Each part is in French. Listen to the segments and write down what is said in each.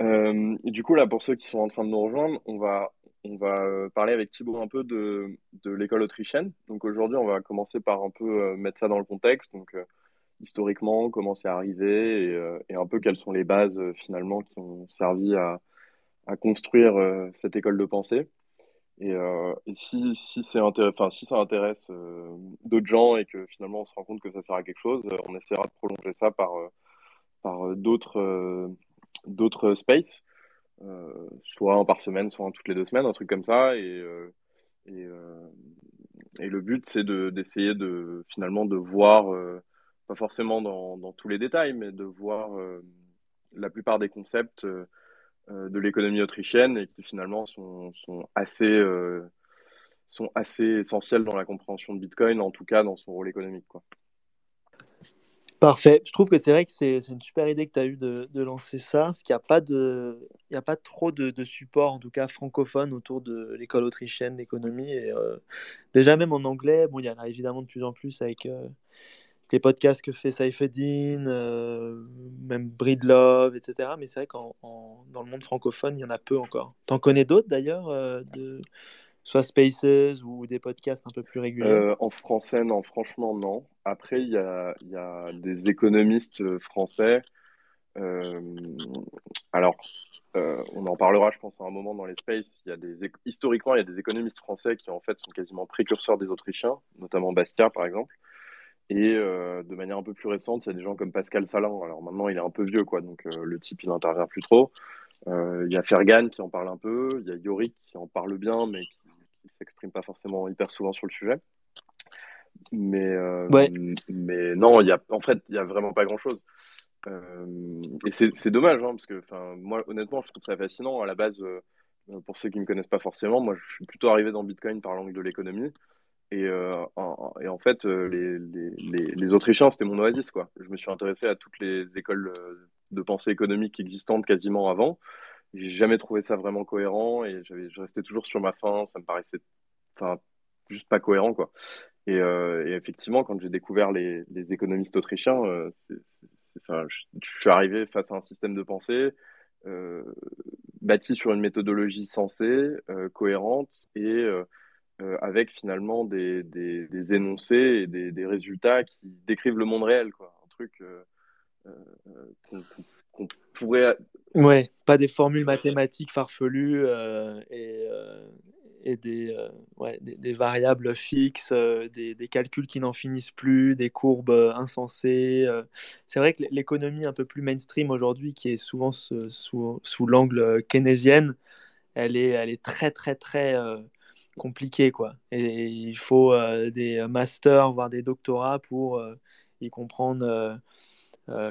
du coup, là, pour ceux qui sont en train de nous rejoindre, on va, on va euh, parler avec Thibaut un peu de, de l'école autrichienne. Donc aujourd'hui, on va commencer par un peu euh, mettre ça dans le contexte. Donc euh, historiquement, comment c'est arrivé et, et, un peu quelles sont les bases finalement qui ont servi à, à construire cette école de pensée. Et, et si, si, enfin, si ça intéresse d'autres gens et que finalement on se rend compte que ça sert à quelque chose, on essaiera de prolonger ça par, par d'autres d'autres spaces. Euh, soit par semaine, soit un toutes les deux semaines, un truc comme ça. Et, euh, euh, et le but, c'est d'essayer de, finalement de voir, pas forcément dans, dans, tous les détails, mais de voir la plupart des concepts de l'économie autrichienne et qui finalement sont, sont assez, sont assez essentiels dans la compréhension de Bitcoin, en tout cas dans son rôle économique. Quoi. Parfait. Je trouve que c'est vrai que c'est une super idée que tu as eu de, lancer ça, parce qu'il n'y a, pas a pas trop de, support, en tout cas francophone, autour de l'école autrichienne d'économie. Euh, déjà, même en anglais, bon, il y en a évidemment de plus en plus avec euh, les podcasts que fait Saifeddin, euh, même Breedlove, etc. Mais c'est vrai qu'en dans le monde francophone, il y en a peu encore. T'en connais d'autres d'ailleurs de soit Spaces ou des podcasts un peu plus réguliers euh, En français, non, franchement, non. Après, il y a, des économistes français. Euh, alors, euh, on en parlera, je pense, à un moment dans les Spaces. Y a des, historiquement, il y a des économistes français qui, en fait, sont quasiment précurseurs des Autrichiens, notamment Bastia, par exemple. Et de manière un peu plus récente, il y a des gens comme Pascal Salin. Alors maintenant, il est un peu vieux, quoi, donc le type, il n'intervient plus trop. Il y a Fergan qui en parle un peu, il y a Yorick qui en parle bien, mais qui s'exprime pas forcément hyper souvent sur le sujet. Mais, euh, mais non, y a, en fait, il n'y a vraiment pas grand-chose. Euh, et c'est dommage, hein, parce que moi, honnêtement, je trouve ça fascinant. À la base, euh, pour ceux qui ne me connaissent pas forcément, moi, je suis plutôt arrivé dans Bitcoin par l'angle de l'économie. Et, en, et, en, fait, les, les, les, Autrichiens, c'était mon oasis. Quoi. Je me suis intéressé à toutes les écoles de pensée économique existantes quasiment avant j'ai jamais trouvé ça vraiment cohérent et je restais toujours sur ma fin. Ça me paraissait, enfin, juste pas cohérent, quoi. Et, euh, effectivement, quand j'ai découvert les, économistes autrichiens, euh, je, je, suis arrivé face à un système de pensée euh, bâti sur une méthodologie sensée, cohérente et avec finalement des, des, des, énoncés et des, des, résultats qui décrivent le monde réel, quoi. Un truc qu'on qu'on pourrait. Ouais, pas des formules mathématiques farfelues euh, et, euh, et des, euh, ouais, des, variables fixes, des, des, calculs qui n'en finissent plus, des courbes insensées. C'est vrai que l'économie un peu plus mainstream aujourd'hui, qui est souvent sous, sous l'angle keynésienne, elle est, elle est très, très, très compliquée. Quoi. Et il faut des masters, voire des doctorats pour y comprendre euh,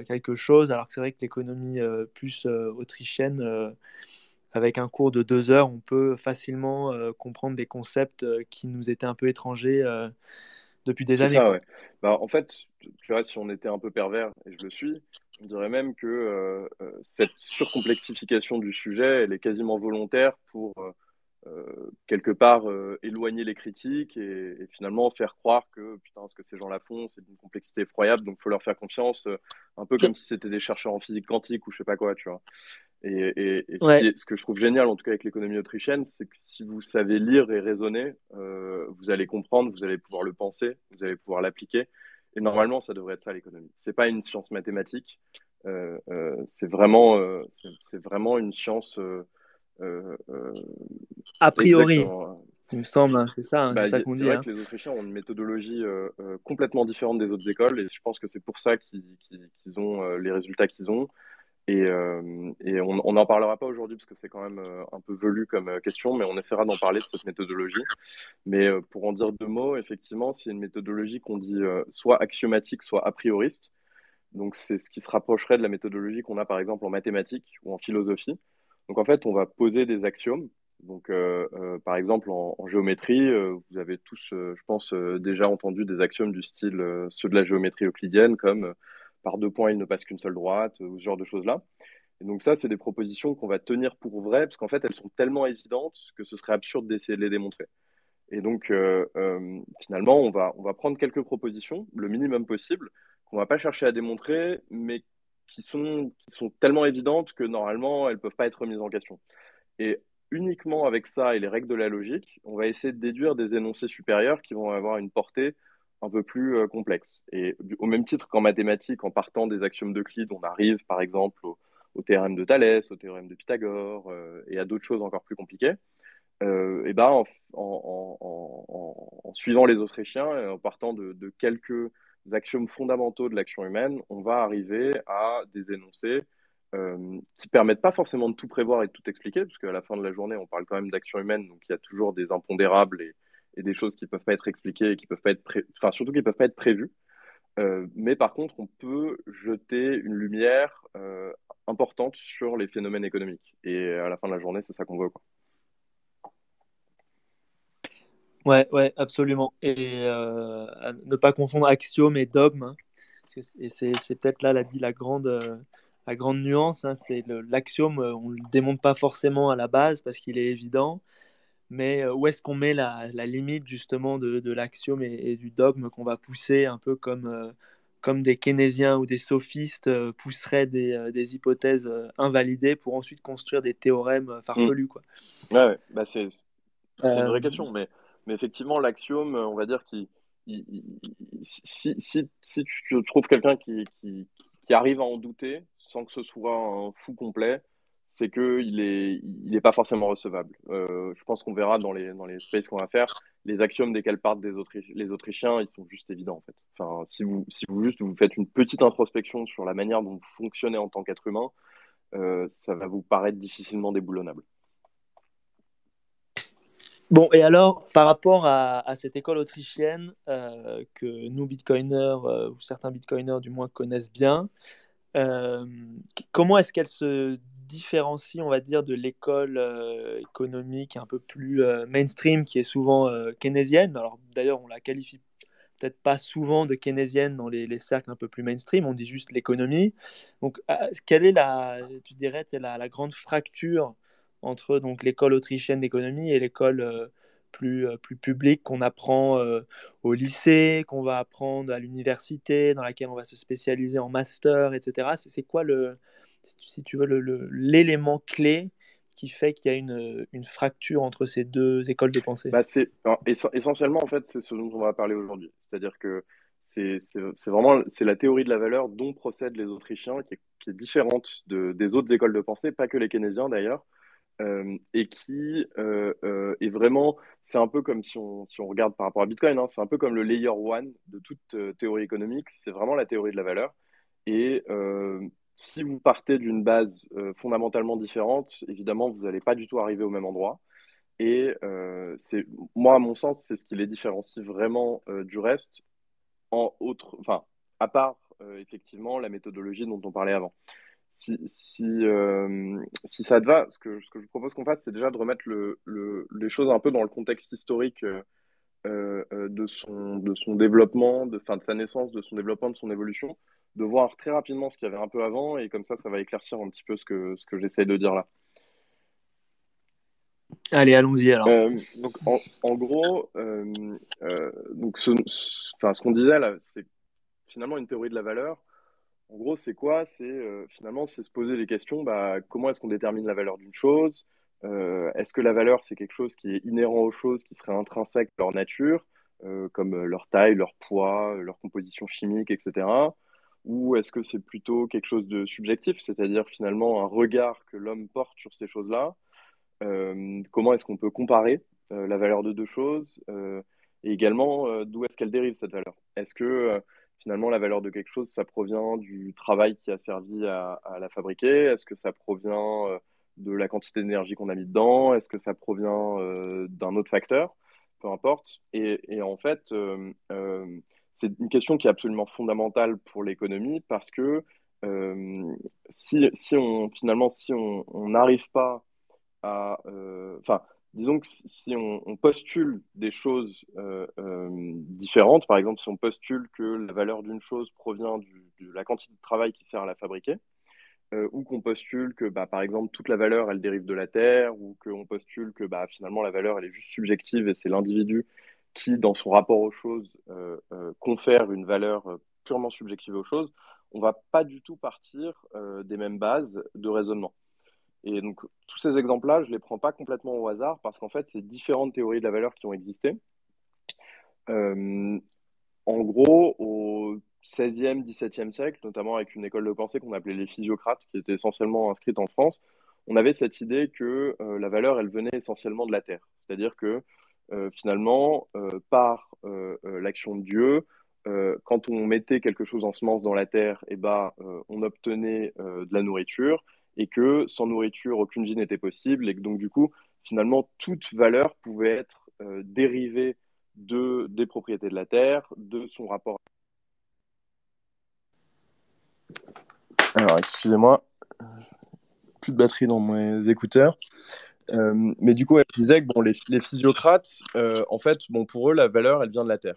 quelque chose, alors que c'est vrai que l'économie euh, plus euh, autrichienne, avec un cours de deux heures, on peut facilement comprendre des concepts qui nous étaient un peu étrangers depuis des années. Ça, ouais. bah, en fait, tu vois, si on était un peu pervers, et je le suis, on dirait même que cette surcomplexification du sujet, elle est quasiment volontaire pour euh, quelque part euh, éloigner les critiques et, finalement faire croire que putain ce que ces gens-là font c'est d'une complexité effroyable. Donc faut leur faire confiance euh, un peu comme si c'était des chercheurs en physique quantique ou je sais pas quoi tu vois. Et, ce, que je trouve génial en tout cas avec l'économie autrichienne c'est que si vous savez lire et raisonner vous allez comprendre vous allez pouvoir le penser vous allez pouvoir l'appliquer. Et normalement ça devrait être ça l'économie. C'est pas une science mathématique c'est vraiment c'est vraiment une science euh, euh, a priori. Il me semble, hein, c'est ça, hein, bah, ça qu'on dit. C'est vrai hein. que les Autrichiens ont une méthodologie euh, complètement différente des autres écoles et je pense que c'est pour ça qu'ils ont les résultats qu'ils ont. Et, et on n'en parlera pas aujourd'hui parce que c'est quand même un peu velu comme question, mais on essaiera d'en parler de cette méthodologie. Mais pour en dire deux mots, effectivement, c'est une méthodologie qu'on dit soit axiomatique, soit a prioriste. Donc c'est ce qui se rapprocherait de la méthodologie qu'on a par exemple en mathématiques ou en philosophie. Donc en fait, on va poser des axiomes. Donc euh, euh, par exemple en, géométrie, euh, vous avez tous, je pense, déjà entendu des axiomes du style ceux de la géométrie euclidienne, comme par deux points il ne passe qu'une seule droite, ou ce genre de choses-là. Et donc ça, c'est des propositions qu'on va tenir pour vraies, parce qu'en fait, elles sont tellement évidentes que ce serait absurde d'essayer de les démontrer. Et donc, finalement, on va, on va prendre quelques propositions, le minimum possible, qu'on va pas chercher à démontrer, mais qui sont, qui sont tellement évidentes que normalement, elles ne peuvent pas être remises en question. Et uniquement avec ça et les règles de la logique, on va essayer de déduire des énoncés supérieurs qui vont avoir une portée un peu plus euh, complexe. Et au même titre qu'en mathématiques, en partant des axiomes d'Euclide, on arrive par exemple au, théorème de Thalès, au théorème de Pythagore euh, et à d'autres choses encore plus compliquées. Euh, et ben en, suivant les Autrichiens, en partant de, de quelques axiomes fondamentaux de l'action humaine, on va arriver à des énoncés euh, qui permettent pas forcément de tout prévoir et de tout expliquer, parce qu'à la fin de la journée, on parle quand même d'action humaine, donc il y a toujours des impondérables et, des choses qui peuvent pas être expliquées et qui peuvent pas être, enfin surtout qui peuvent pas être prévues. Euh, mais par contre, on peut jeter une lumière euh, importante sur les phénomènes économiques. Et à la fin de la journée, c'est ça qu'on veut. Quoi. Ouais, ouais, absolument. Et ne pas confondre axiome et dogme. Hein, et c'est peut-être là la, la grande la grande nuance, hein, c'est l'axiome, euh, on ne le démonte pas forcément à la base parce qu'il est évident, mais euh, où est-ce qu'on met la, limite justement de, l'axiome et, du dogme qu'on va pousser un peu comme, euh, comme des keynésiens ou des sophistes pousseraient des, hypothèses invalidées pour ensuite construire des théorèmes farfelus. Quoi. Ouais, bah c'est une vraie question, mais, mais effectivement, l'axiome, on va dire qu'il si, si, si, tu trouves quelqu'un qui, qui, qui arrive à en douter sans que ce soit un fou complet, c'est qu'il n'est il est pas forcément recevable. Euh, je pense qu'on verra dans les, dans les spaces qu'on va faire, les axiomes desquels partent les Autrichiens, ils sont juste évidents en fait. Enfin, si vous, si vous juste vous faites une petite introspection sur la manière dont vous fonctionnez en tant qu'être humain, euh, ça va vous paraître difficilement déboulonnable. Bon, et alors, par rapport à, cette école autrichienne euh, que nous, bitcoiners, euh, ou certains bitcoiners du moins, connaissent bien, euh, comment est-ce qu'elle se différencie, on va dire, de l'école économique un peu plus mainstream qui est souvent keynésienne? Alors, d'ailleurs, on la qualifie peut-être pas souvent de keynésienne dans les, cercles un peu plus mainstream, on dit juste l'économie. Donc, quelle est la, tu dirais, la, la grande fracture entre donc l'école autrichienne d'économie et l'école euh, plus, euh, plus publique qu'on apprend euh, au lycée, qu'on va apprendre à l'université, dans laquelle on va se spécialiser en master, etc. C'est quoi le, si tu veux, l'élément clé qui fait qu'il y a une, fracture entre ces deux écoles de pensée? Bah c'est essentiellement en fait c'est ce dont on va parler aujourd'hui. C'est-à-dire que c'est vraiment c'est la théorie de la valeur dont procèdent les Autrichiens qui est, différente de, des autres écoles de pensée pas que les keynésiens d'ailleurs euh, et qui euh, euh, est vraiment, c'est un peu comme si on, si on regarde par rapport à Bitcoin, hein, c'est un peu comme le layer one de toute théorie économique, c'est vraiment la théorie de la valeur. Et si vous partez d'une base fondamentalement différente, évidemment, vous n'allez pas du tout arriver au même endroit. Et c'est, moi, à mon sens, c'est ce qui les différencie vraiment du reste, en autre, enfin, à part effectivement la méthodologie dont on parlait avant si, si, euh, si, ça te va, ce que, ce que je propose qu'on fasse, c'est déjà de remettre le, le, les choses un peu dans le contexte historique euh, euh, de, son, de son développement, de, fin, de sa naissance, de son développement, de son évolution, de voir très rapidement ce qu'il y avait un peu avant, et comme ça, ça va éclaircir un petit peu ce que, ce que j'essaie de dire là. Allez, allons-y alors. donc, en, en gros, donc ce, ce qu'on disait là, c'est finalement une théorie de la valeur en gros, c'est quoi? C'est euh, finalement c'est se poser les questions. Bah, comment est-ce qu'on détermine la valeur d'une chose? Euh, Est-ce que la valeur c'est quelque chose qui est inhérent aux choses, qui serait intrinsèque à leur nature, euh, comme leur taille, leur poids, leur composition chimique, etc. Ou est-ce que c'est plutôt quelque chose de subjectif, c'est-à-dire finalement un regard que l'homme porte sur ces choses-là? Comment est-ce qu'on peut comparer la valeur de deux choses Et également, d'où est-ce qu'elle dérive cette valeur? Est-ce que finalement la valeur de quelque chose, ça provient du travail qui a servi à, la fabriquer? Est-ce que ça provient euh, de la quantité d'énergie qu'on a mis dedans? Est-ce que ça provient euh, d'un autre facteur? Peu importe. Et, en fait, euh, c'est une question qui est absolument fondamentale pour l'économie parce que si, on finalement si on n'arrive pas à enfin disons que si on, postule des choses euh, euh, différentes, par exemple si on postule que la valeur d'une chose provient de la quantité de travail qui sert à la fabriquer, euh, ou qu'on postule que bah, par exemple toute la valeur elle dérive de la terre, ou qu'on postule que bah, finalement la valeur elle est juste subjective et c'est l'individu qui dans son rapport aux choses confère une valeur purement subjective aux choses, on va pas du tout partir des mêmes bases de raisonnement. Et donc, tous ces exemples-là, je ne les prends pas complètement au hasard parce qu'en fait, c'est différentes théories de la valeur qui ont existé. en gros, au 16e, 17e siècle, notamment avec une école de pensée qu'on appelait les physiocrates, qui était essentiellement inscrite en France, on avait cette idée que euh, la valeur, elle venait essentiellement de la terre. C'est-à-dire que euh, finalement, euh, par l'action de Dieu, quand on mettait quelque chose en semence dans la terre, eh ben, on obtenait de la nourriture, et que sans nourriture, aucune vie n'était possible, et que donc du coup, finalement, toute valeur pouvait être dérivée de, des propriétés de la terre, de son rapport alors, excusez-moi, plus de batterie dans mes écouteurs. Euh, mais du coup, je disais que bon, les, physiocrates, euh, en fait, bon, pour eux, la valeur, elle vient de la Terre.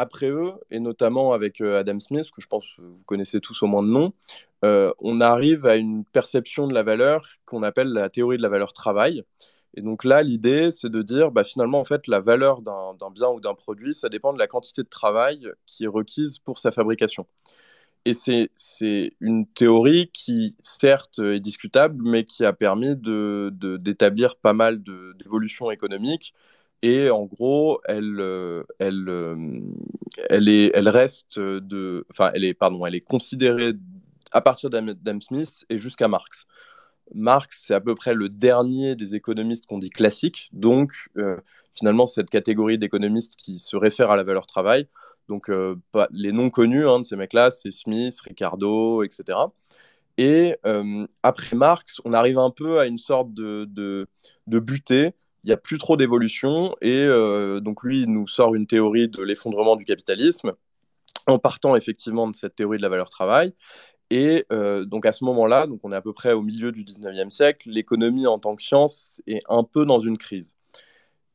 Après eux, et notamment avec euh, Adam Smith, que je pense que vous connaissez tous au moins de nom, on arrive à une perception de la valeur qu'on appelle la théorie de la valeur travail. Et donc là, l'idée, c'est de dire, bah, finalement, en fait, la valeur d'un bien ou d'un produit, ça dépend de la quantité de travail qui est requise pour sa fabrication. Et c'est une théorie qui, certes, est discutable, mais qui a permis d'établir de, pas mal d'évolutions économiques. Et en gros, elle, euh, elle, euh, elle, est, elle reste de. Enfin, elle est, pardon, elle est considérée à partir d'Adam Smith et jusqu'à Marx. Marx, c'est à peu près le dernier des économistes qu'on dit classiques. Donc, euh, finalement, cette catégorie d'économistes qui se réfèrent à la valeur travail, donc, euh, les noms connus hein, de ces mecs-là, c'est Smith, Ricardo, etc. Et après Marx, on arrive un peu à une sorte de, de, butée. Il n'y a plus trop d'évolution. Et euh, donc, lui, nous sort une théorie de l'effondrement du capitalisme, en partant effectivement de cette théorie de la valeur travail. Et donc à ce moment-là, donc on est à peu près au milieu du 19e siècle, l'économie en tant que science est un peu dans une crise.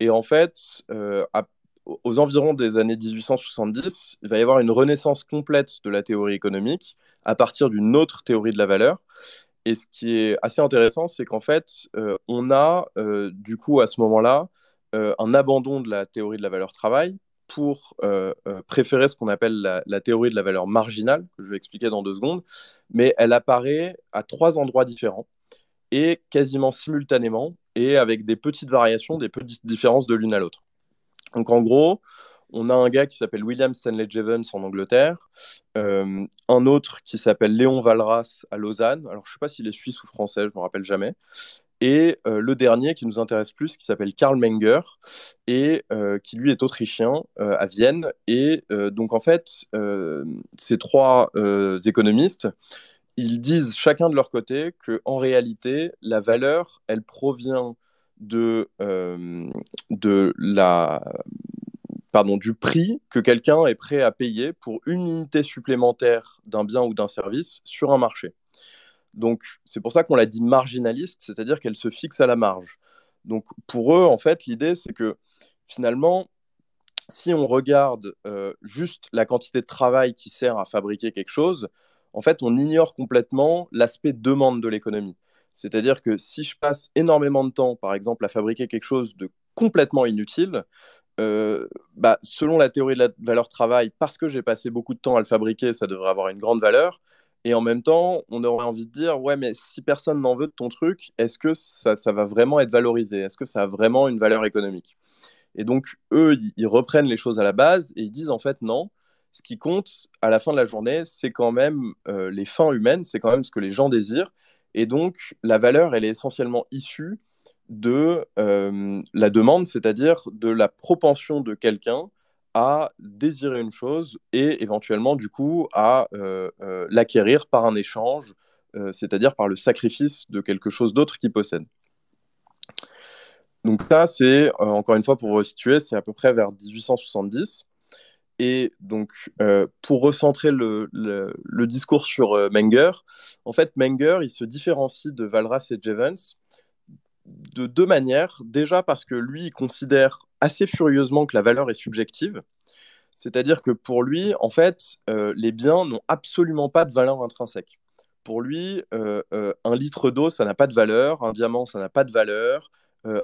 Et en fait, à aux environs des années 1870, il va y avoir une renaissance complète de la théorie économique à partir d'une autre théorie de la valeur. Et ce qui est assez intéressant, c'est qu'en fait, euh, on a euh, du coup à ce moment-là euh, un abandon de la théorie de la valeur travail pour préférer ce qu'on appelle la, la, théorie de la valeur marginale, que je vais expliquer dans deux secondes, mais elle apparaît à trois endroits différents et quasiment simultanément et avec des petites variations, des petites différences de l'une à l'autre. Donc en gros, on a un gars qui s'appelle William Stanley Jevons en Angleterre, euh, un autre qui s'appelle Léon Valras à Lausanne. Alors je ne sais pas s'il est suisse ou français, je ne me rappelle jamais. Et euh, le dernier qui nous intéresse plus, qui s'appelle Karl Menger, et euh, qui lui est autrichien à Vienne. Et donc en fait, ces trois économistes, ils disent chacun de leur côté que en réalité, la valeur, elle provient de, de la, pardon, du prix que quelqu'un est prêt à payer pour une unité supplémentaire d'un bien ou d'un service sur un marché. Donc, c'est pour ça qu'on l'a dit marginaliste, c'est-à-dire qu'elle se fixe à la marge. Donc, pour eux, en fait, l'idée, c'est que finalement, si on regarde euh, juste la quantité de travail qui sert à fabriquer quelque chose, en fait, on ignore complètement l'aspect demande de l'économie. C'est-à-dire que si je passe énormément de temps, par exemple, à fabriquer quelque chose de complètement inutile, euh, bah, selon la théorie de la valeur travail, parce que j'ai passé beaucoup de temps à le fabriquer, ça devrait avoir une grande valeur. Et en même temps, on aurait envie de dire, ouais, mais si personne n'en veut de ton truc, est-ce que ça, va vraiment être valorisé? Est-ce que ça a vraiment une valeur économique? Et donc, eux, ils, reprennent les choses à la base et ils disent, en fait, non, ce qui compte à la fin de la journée, c'est quand même euh, les fins humaines, c'est quand même ce que les gens désirent. Et donc, la valeur, elle est essentiellement issue de euh, la demande, c'est-à-dire de la propension de quelqu'un à désirer une chose et éventuellement, du coup, à euh, euh, l'acquérir par un échange, c'est-à-dire par le sacrifice de quelque chose d'autre qu'il possède. Donc ça, c'est, encore une fois, pour vous situer, c'est à peu près vers 1870. Et donc, pour recentrer le, discours sur Menger, en fait, Menger, il se différencie de Valras et Jevons de deux manières. Déjà parce que lui, il considère assez furieusement que la valeur est subjective. C'est-à-dire que pour lui, en fait, euh, les biens n'ont absolument pas de valeur intrinsèque. Pour lui, un litre d'eau, ça n'a pas de valeur, un diamant, ça n'a pas de valeur,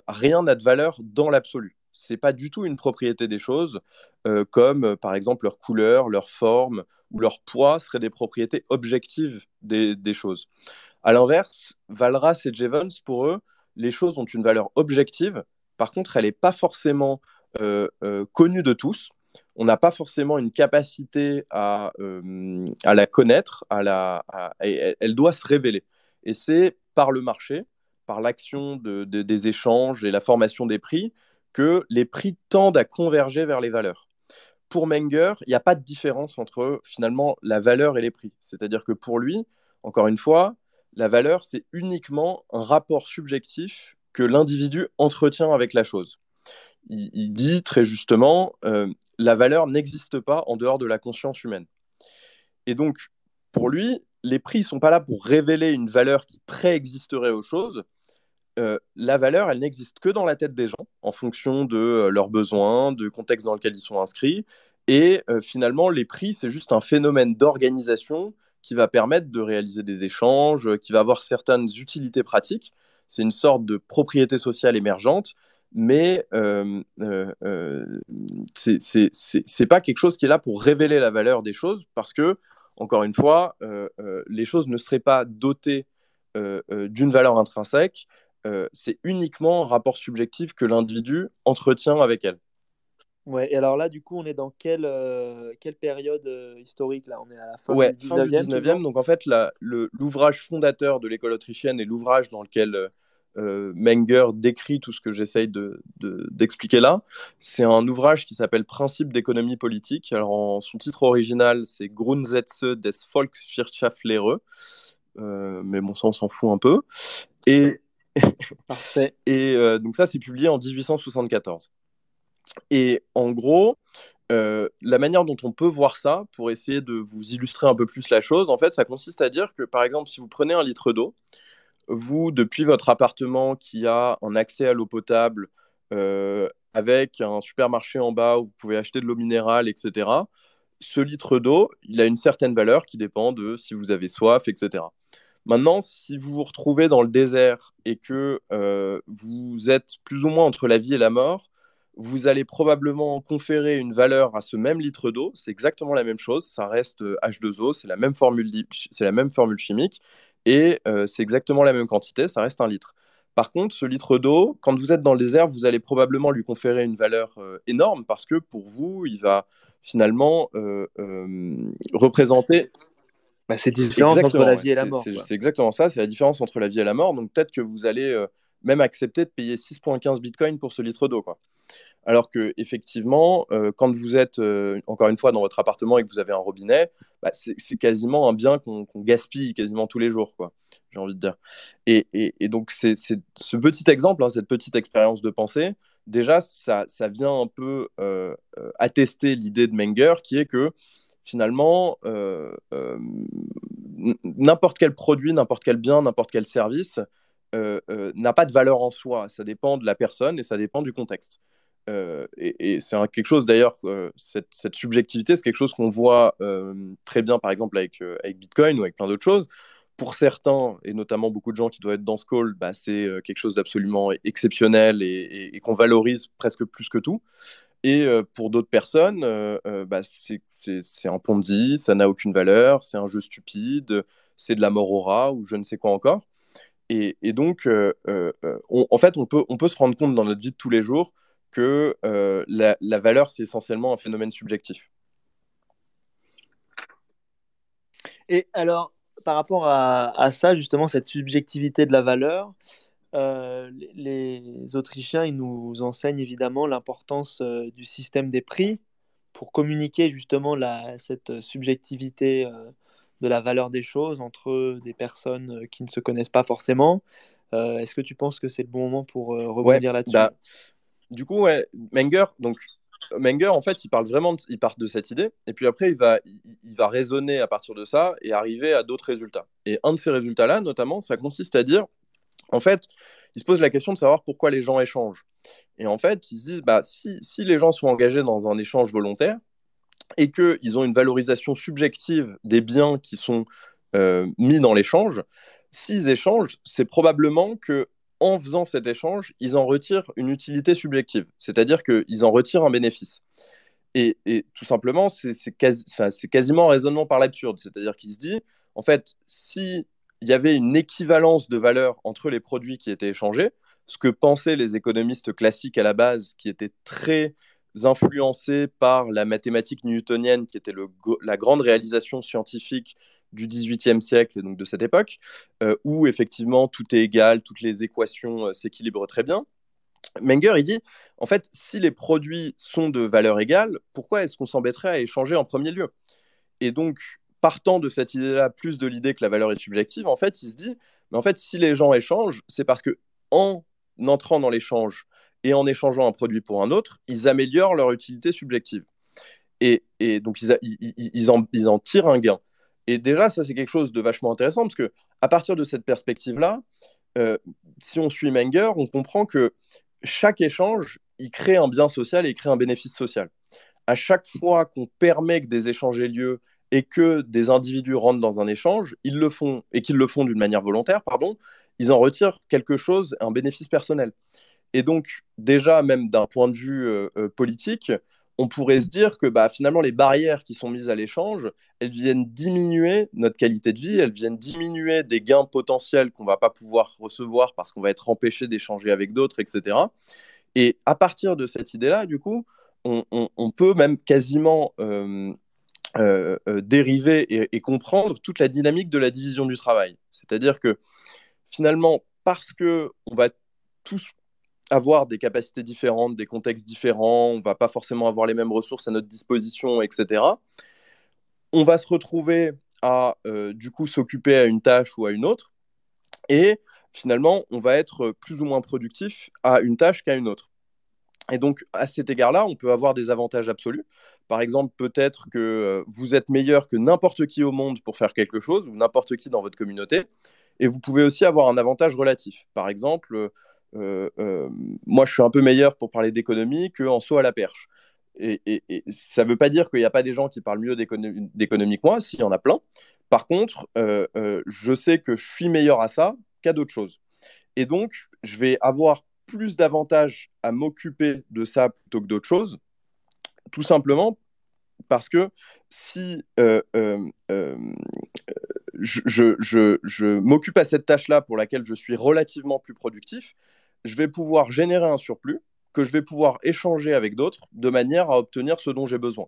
rien n'a de valeur dans l'absolu c'est pas du tout une propriété des choses, euh, comme par exemple leur couleur, leur forme ou leur poids seraient des propriétés objectives des, des choses. À l'inverse, Valras et Jevons, pour eux, les choses ont une valeur objective. Par contre, elle n'est pas forcément euh, euh, connue de tous. On n'a pas forcément une capacité à, euh, la connaître. La, elle doit se révéler. Et c'est par le marché, par l'action de, des échanges et la formation des prix, que les prix tendent à converger vers les valeurs. Pour Menger, il n'y a pas de différence entre finalement la valeur et les prix. C'est-à-dire que pour lui, encore une fois, la valeur, c'est uniquement un rapport subjectif que l'individu entretient avec la chose. Il, dit très justement, euh, la valeur n'existe pas en dehors de la conscience humaine. Et donc, pour lui, les prix ne sont pas là pour révéler une valeur qui préexisterait aux choses. Euh, la valeur, elle n'existe que dans la tête des gens, en fonction de euh, leurs besoins, du contexte dans lequel ils sont inscrits. Et finalement, les prix, c'est juste un phénomène d'organisation qui va permettre de réaliser des échanges, qui va avoir certaines utilités pratiques. C'est une sorte de propriété sociale émergente, mais euh, euh, euh c'est pas quelque chose qui est là pour révéler la valeur des choses, parce que, encore une fois, euh, euh, les choses ne seraient pas dotées d'une valeur intrinsèque, c'est uniquement un rapport subjectif que l'individu entretient avec elle. Ouais, et alors là, du coup, on est dans quelle, euh, quelle période euh, historique là? On est à la fin ouais, du 19e. Fin du 19e donc en fait, l'ouvrage fondateur de l'école autrichienne et l'ouvrage dans lequel euh, Menger décrit tout ce que j'essaye d'expliquer de, là, c'est un ouvrage qui s'appelle Principe d'économie politique. Alors en, son titre original, c'est Grundsätze des Volkswirtschaftslehre. mais bon, ça, on s'en fout un peu. Et, Parfait. et donc ça, c'est publié en 1874. Et en gros, euh, la manière dont on peut voir ça, pour essayer de vous illustrer un peu plus la chose, en fait, ça consiste à dire que, par exemple, si vous prenez un litre d'eau, vous, depuis votre appartement qui a un accès à l'eau potable, euh, avec un supermarché en bas où vous pouvez acheter de l'eau minérale, etc., ce litre d'eau, il a une certaine valeur qui dépend de si vous avez soif, etc. Maintenant, si vous vous retrouvez dans le désert et que euh, vous êtes plus ou moins entre la vie et la mort, vous allez probablement conférer une valeur à ce même litre d'eau. C'est exactement la même chose. Ça reste H2O, euh, c'est la même formule, c'est la même formule chimique et euh, c'est exactement la même quantité. Ça reste un litre. Par contre, ce litre d'eau, quand vous êtes dans le désert, vous allez probablement lui conférer une valeur euh, énorme parce que pour vous, il va finalement représenter. Bah, c'est différence entre la vie et la mort. C'est exactement ça, c'est la différence entre la vie et la mort. Donc peut-être que vous allez même accepter de payer 6,15 bitcoins pour ce litre d'eau. Alors que effectivement, euh, quand vous êtes euh, encore une fois dans votre appartement et que vous avez un robinet, bah, c'est quasiment un bien qu'on gaspille quasiment tous les jours, quoi. J'ai envie de dire. Et, donc c'est ce petit exemple, hein, cette petite expérience de pensée, déjà ça, vient un peu euh, attester l'idée de Menger, qui est que finalement n'importe quel produit, n'importe quel bien, n'importe quel service n'a pas de valeur en soi. Ça dépend de la personne et ça dépend du contexte. Euh, et, c'est quelque chose d'ailleurs, euh, cette, subjectivité, c'est quelque chose qu'on voit euh, très bien par exemple avec, Bitcoin ou avec plein d'autres choses. Pour certains, et notamment beaucoup de gens qui doivent être dans ce call, bah, c'est quelque chose d'absolument exceptionnel et, qu'on valorise presque plus que tout. Et pour d'autres personnes, bah, c'est un Ponzi, ça n'a aucune valeur, c'est un jeu stupide, c'est de la mort ou je ne sais quoi encore. Et, donc, en fait, on peut, se rendre compte dans notre vie de tous les jours que euh, la, valeur, c'est essentiellement un phénomène subjectif. Et alors, par rapport à, ça, justement, cette subjectivité de la valeur, euh, les, Autrichiens, ils nous enseignent évidemment l'importance euh, du système des prix pour communiquer justement cette subjectivité de la valeur des choses entre des personnes qui ne se connaissent pas forcément. Est-ce que tu penses que c'est le bon moment pour rebondir là-dessus? bah, du coup, ouais, Menger, donc Menger, en fait, il parle vraiment, de, il part de cette idée, et puis après, il va, il, va raisonner à partir de ça et arriver à d'autres résultats. Et un de ces résultats-là, notamment, ça consiste à dire, en fait, il se pose la question de savoir pourquoi les gens échangent. Et en fait, il se dit, bah, si, si les gens sont engagés dans un échange volontaire et qu'ils ont une valorisation subjective des biens qui sont euh, mis dans l'échange, s'ils échangent, c'est probablement que en faisant cet échange, ils en retirent une utilité subjective, c'est-à-dire qu'ils en retirent un bénéfice. Et, tout simplement, c'est quasiment un raisonnement par l'absurde, c'est-à-dire qu'il se dit, en fait, s'il y avait une équivalence de valeur entre les produits qui étaient échangés, ce que pensaient les économistes classiques à la base, qui étaient très influencés par la mathématique newtonienne, qui était la grande réalisation scientifique du XVIIIe siècle et donc de cette époque, euh, où effectivement tout est égal, toutes les équations euh, s'équilibrent très bien. Menger, il dit, en fait, si les produits sont de valeur égale, pourquoi est-ce qu'on s'embêterait à échanger en premier lieu? Et donc, partant de cette idée-là, plus de l'idée que la valeur est subjective, en fait, il se dit, mais en fait, si les gens échangent, c'est parce que en entrant dans l'échange et en échangeant un produit pour un autre, ils améliorent leur utilité subjective. Et, donc, ils, en, tirent un gain. Et déjà, ça, c'est quelque chose de vachement intéressant parce que à partir de cette perspective-là, euh, si on suit Menger, on comprend que chaque échange, il crée un bien social et il crée un bénéfice social. À chaque fois qu'on permet que des échanges aient lieu et que des individus rentrent dans un échange, ils le font et qu'ils le font d'une manière volontaire, pardon, ils en retirent quelque chose, un bénéfice personnel. Et donc, déjà, même d'un point de vue euh, euh, politique, on pourrait se dire que bah, finalement, les barrières qui sont mises à l'échange, elles viennent diminuer notre qualité de vie, elles viennent diminuer des gains potentiels qu'on ne va pas pouvoir recevoir parce qu'on va être empêché d'échanger avec d'autres, etc. Et à partir de cette idée-là, du coup, on, peut même quasiment euh, dériver et, et, comprendre toute la dynamique de la division du travail. C'est-à-dire que finalement, parce que on va tous avoir des capacités différentes, des contextes différents, on va pas forcément avoir les mêmes ressources à notre disposition, etc. On va se retrouver à euh, du coup s'occuper à une tâche ou à une autre, et finalement on va être plus ou moins productif à une tâche qu'à une autre. Et donc à cet égard-là, on peut avoir des avantages absolus. Par exemple, peut-être que euh, vous êtes meilleur que n'importe qui au monde pour faire quelque chose, ou n'importe qui dans votre communauté, et vous pouvez aussi avoir un avantage relatif. Par exemple, euh, moi, je suis un peu meilleur pour parler d'économie qu'en saut à la perche. Et, ça ne veut pas dire qu'il n'y a pas des gens qui parlent mieux d'économie que moi, s'il y en a plein. Par contre, euh, je sais que je suis meilleur à ça qu'à d'autres choses. Et donc, je vais avoir plus d'avantages à m'occuper de ça plutôt que d'autres choses, tout simplement parce que si je m'occupe à cette tâche-là pour laquelle je suis relativement plus productif, je vais pouvoir générer un surplus que je vais pouvoir échanger avec d'autres de manière à obtenir ce dont j'ai besoin.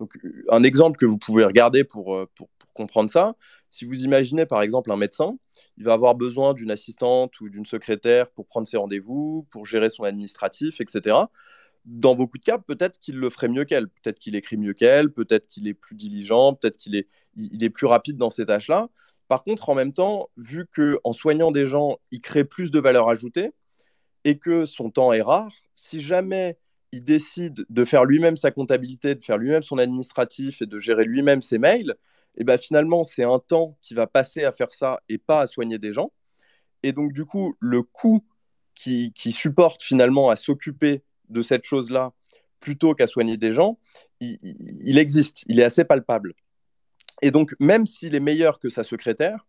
Donc, euh, un exemple que vous pouvez regarder pour, euh, pour, comprendre ça, si vous imaginez par exemple un médecin, il va avoir besoin d'une assistante ou d'une secrétaire pour prendre ses rendez-vous, pour gérer son administratif, etc. Dans beaucoup de cas, peut-être qu'il le ferait mieux qu'elle, peut-être qu'il écrit mieux qu'elle, peut-être qu'il est plus diligent, peut-être qu'il est, il est plus rapide dans ces tâches-là. Par contre, en même temps, vu qu'en soignant des gens, il crée plus de valeur ajoutée, et que son temps est rare, si jamais il décide de faire lui-même sa comptabilité, de faire lui-même son administratif et de gérer lui-même ses mails, et eh ben finalement, c'est un temps qui va passer à faire ça et pas à soigner des gens. Et donc, du coup, le coût qui, supporte finalement à s'occuper de cette chose-là plutôt qu'à soigner des gens, il, existe, il est assez palpable. Et donc, même s'il est meilleur que sa secrétaire,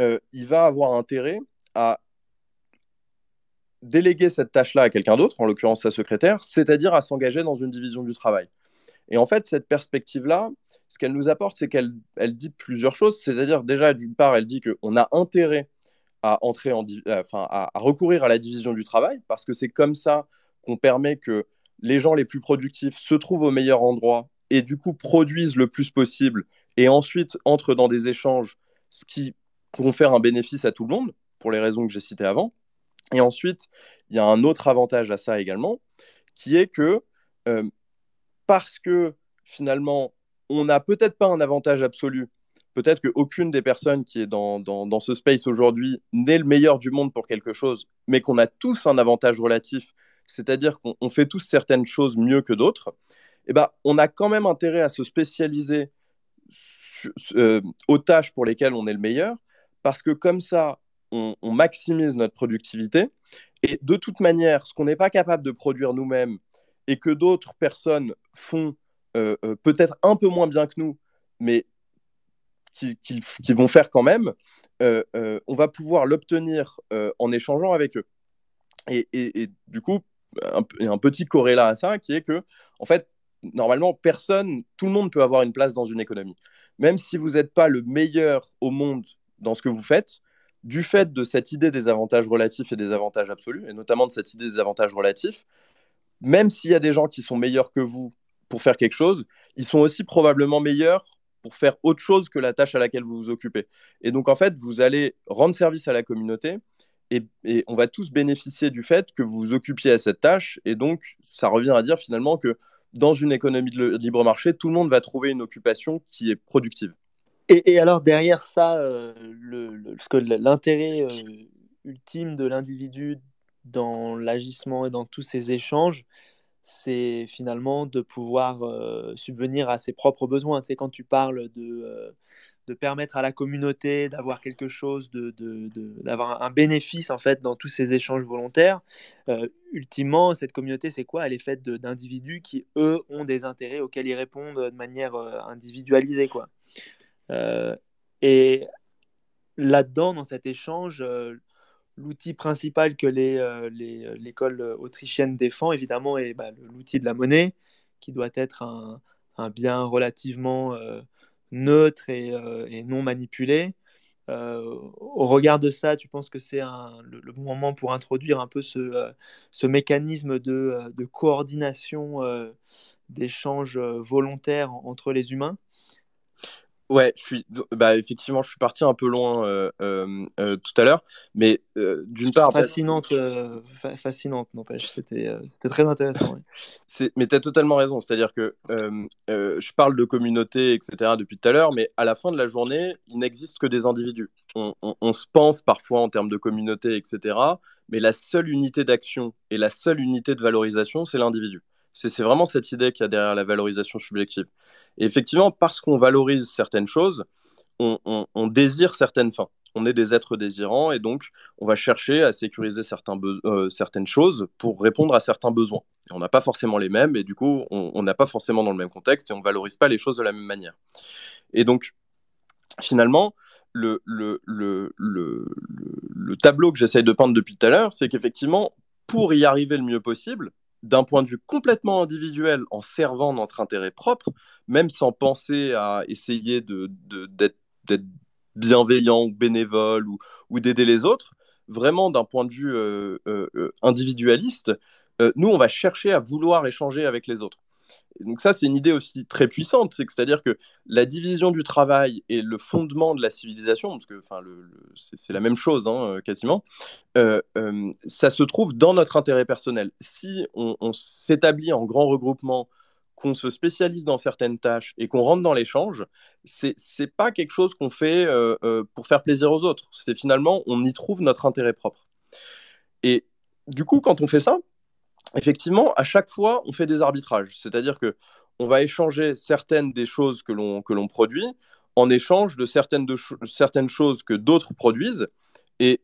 euh, il va avoir intérêt à déléguer cette tâche-là à quelqu'un d'autre, en l'occurrence sa secrétaire, c'est-à-dire à, s'engager dans une division du travail. Et en fait, cette perspective-là, ce qu'elle nous apporte, c'est qu'elle elle dit plusieurs choses. C'est-à-dire, déjà, d'une part, elle dit qu'on a intérêt à, entrer en, euh, enfin, à, recourir à la division du travail, parce que c'est comme ça qu'on permet que les gens les plus productifs se trouvent au meilleur endroit et du coup produisent le plus possible et ensuite entrent dans des échanges, ce qui confère un bénéfice à tout le monde, pour les raisons que j'ai citées avant. Et ensuite, il y a un autre avantage à ça également, qui est que euh, parce que finalement, on n'a peut-être pas un avantage absolu, peut-être qu'aucune des personnes qui est dans, dans, ce space aujourd'hui n'est le meilleur du monde pour quelque chose, mais qu'on a tous un avantage relatif, c'est-à-dire qu'on fait tous certaines choses mieux que d'autres, eh ben, on a quand même intérêt à se spécialiser euh, aux tâches pour lesquelles on est le meilleur, parce que comme ça, on, maximise notre productivité. Et de toute manière, ce qu'on n'est pas capable de produire nous-mêmes et que d'autres personnes font euh, euh, peut-être un peu moins bien que nous, mais qui, vont faire quand même, euh, on va pouvoir l'obtenir en échangeant avec eux. Et, du coup, un, un petit corrélat à ça qui est que, en fait, normalement, personne, tout le monde peut avoir une place dans une économie. Même si vous n'êtes pas le meilleur au monde dans ce que vous faites, du fait de cette idée des avantages relatifs et des avantages absolus, et notamment de cette idée des avantages relatifs, même s'il y a des gens qui sont meilleurs que vous pour faire quelque chose, ils sont aussi probablement meilleurs pour faire autre chose que la tâche à laquelle vous vous occupez. Et donc, en fait, vous allez rendre service à la communauté et, on va tous bénéficier du fait que vous vous occupiez à cette tâche. Et donc, ça revient à dire finalement que dans une économie de libre marché, tout le monde va trouver une occupation qui est productive. Et, alors derrière ça, euh, l'intérêt euh, ultime de l'individu dans l'agissement et dans tous ces échanges, c'est finalement de pouvoir euh, subvenir à ses propres besoins. Tu quand tu parles de, permettre à la communauté d'avoir quelque chose, d'avoir un bénéfice en fait dans tous ces échanges volontaires, ultimement, cette communauté, c'est quoi? Elle est faite d'individus qui, eux, ont des intérêts auxquels ils répondent de manière individualisée. Quoi. Euh, et là-dedans, dans cet échange, euh, l'outil principal que euh, l'école autrichienne défend, évidemment, est bah, l'outil de la monnaie, qui doit être un, bien relativement neutre et, non manipulé. au regard de ça, tu penses que c'est le, bon moment pour introduire un peu ce, mécanisme de, de coordination d'échange volontaire entre les humains? Ouais, je suis, bah, effectivement, je suis parti un peu loin euh, euh, euh, tout à l'heure, mais d'une part. Fascinante, fascinante, n'empêche, c'était très intéressant. Mais tu as totalement raison, c'est-à-dire que je parle de communauté, etc., depuis tout à l'heure, mais à la fin de la journée, il n'existe que des individus. On, on, se pense parfois en termes de communauté, etc., mais la seule unité d'action et la seule unité de valorisation, c'est l'individu. C'est vraiment cette idée qu'il y a derrière la valorisation subjective. Et effectivement, parce qu'on valorise certaines choses, on, désire certaines fins. On est des êtres désirants et donc on va chercher à sécuriser euh, certaines choses pour répondre à certains besoins. on n'a pas forcément les mêmes et du coup, on n'a pas forcément dans le même contexte et on ne valorise pas les choses de la même manière. Et donc, finalement, le, le, le, le tableau que j'essaye de peindre depuis tout à l'heure, c'est qu'effectivement, pour y arriver le mieux possible, d'un point de vue complètement individuel, en servant notre intérêt propre, même sans penser à essayer d'être bienveillant ou bénévole ou, d'aider les autres, vraiment d'un point de vue euh, euh, euh, individualiste, nous, on va chercher à vouloir échanger avec les autres donc ça, c'est une idée aussi très puissante, c'est-à-dire que la division du travail est le fondement de la civilisation, parce que enfin, c'est la même chose hein, euh, quasiment, euh, euh, ça se trouve dans notre intérêt personnel. Si on, s'établit en grand regroupement, qu'on se spécialise dans certaines tâches et qu'on rentre dans l'échange, c'est pas quelque chose qu'on fait pour faire plaisir aux autres. C'est finalement, on y trouve notre intérêt propre. Et du coup, quand on fait ça, effectivement, à chaque fois, on fait des arbitrages. C'est-à-dire que on va échanger certaines des choses que l'on produit en échange de certaines, de certaines choses que d'autres produisent. Et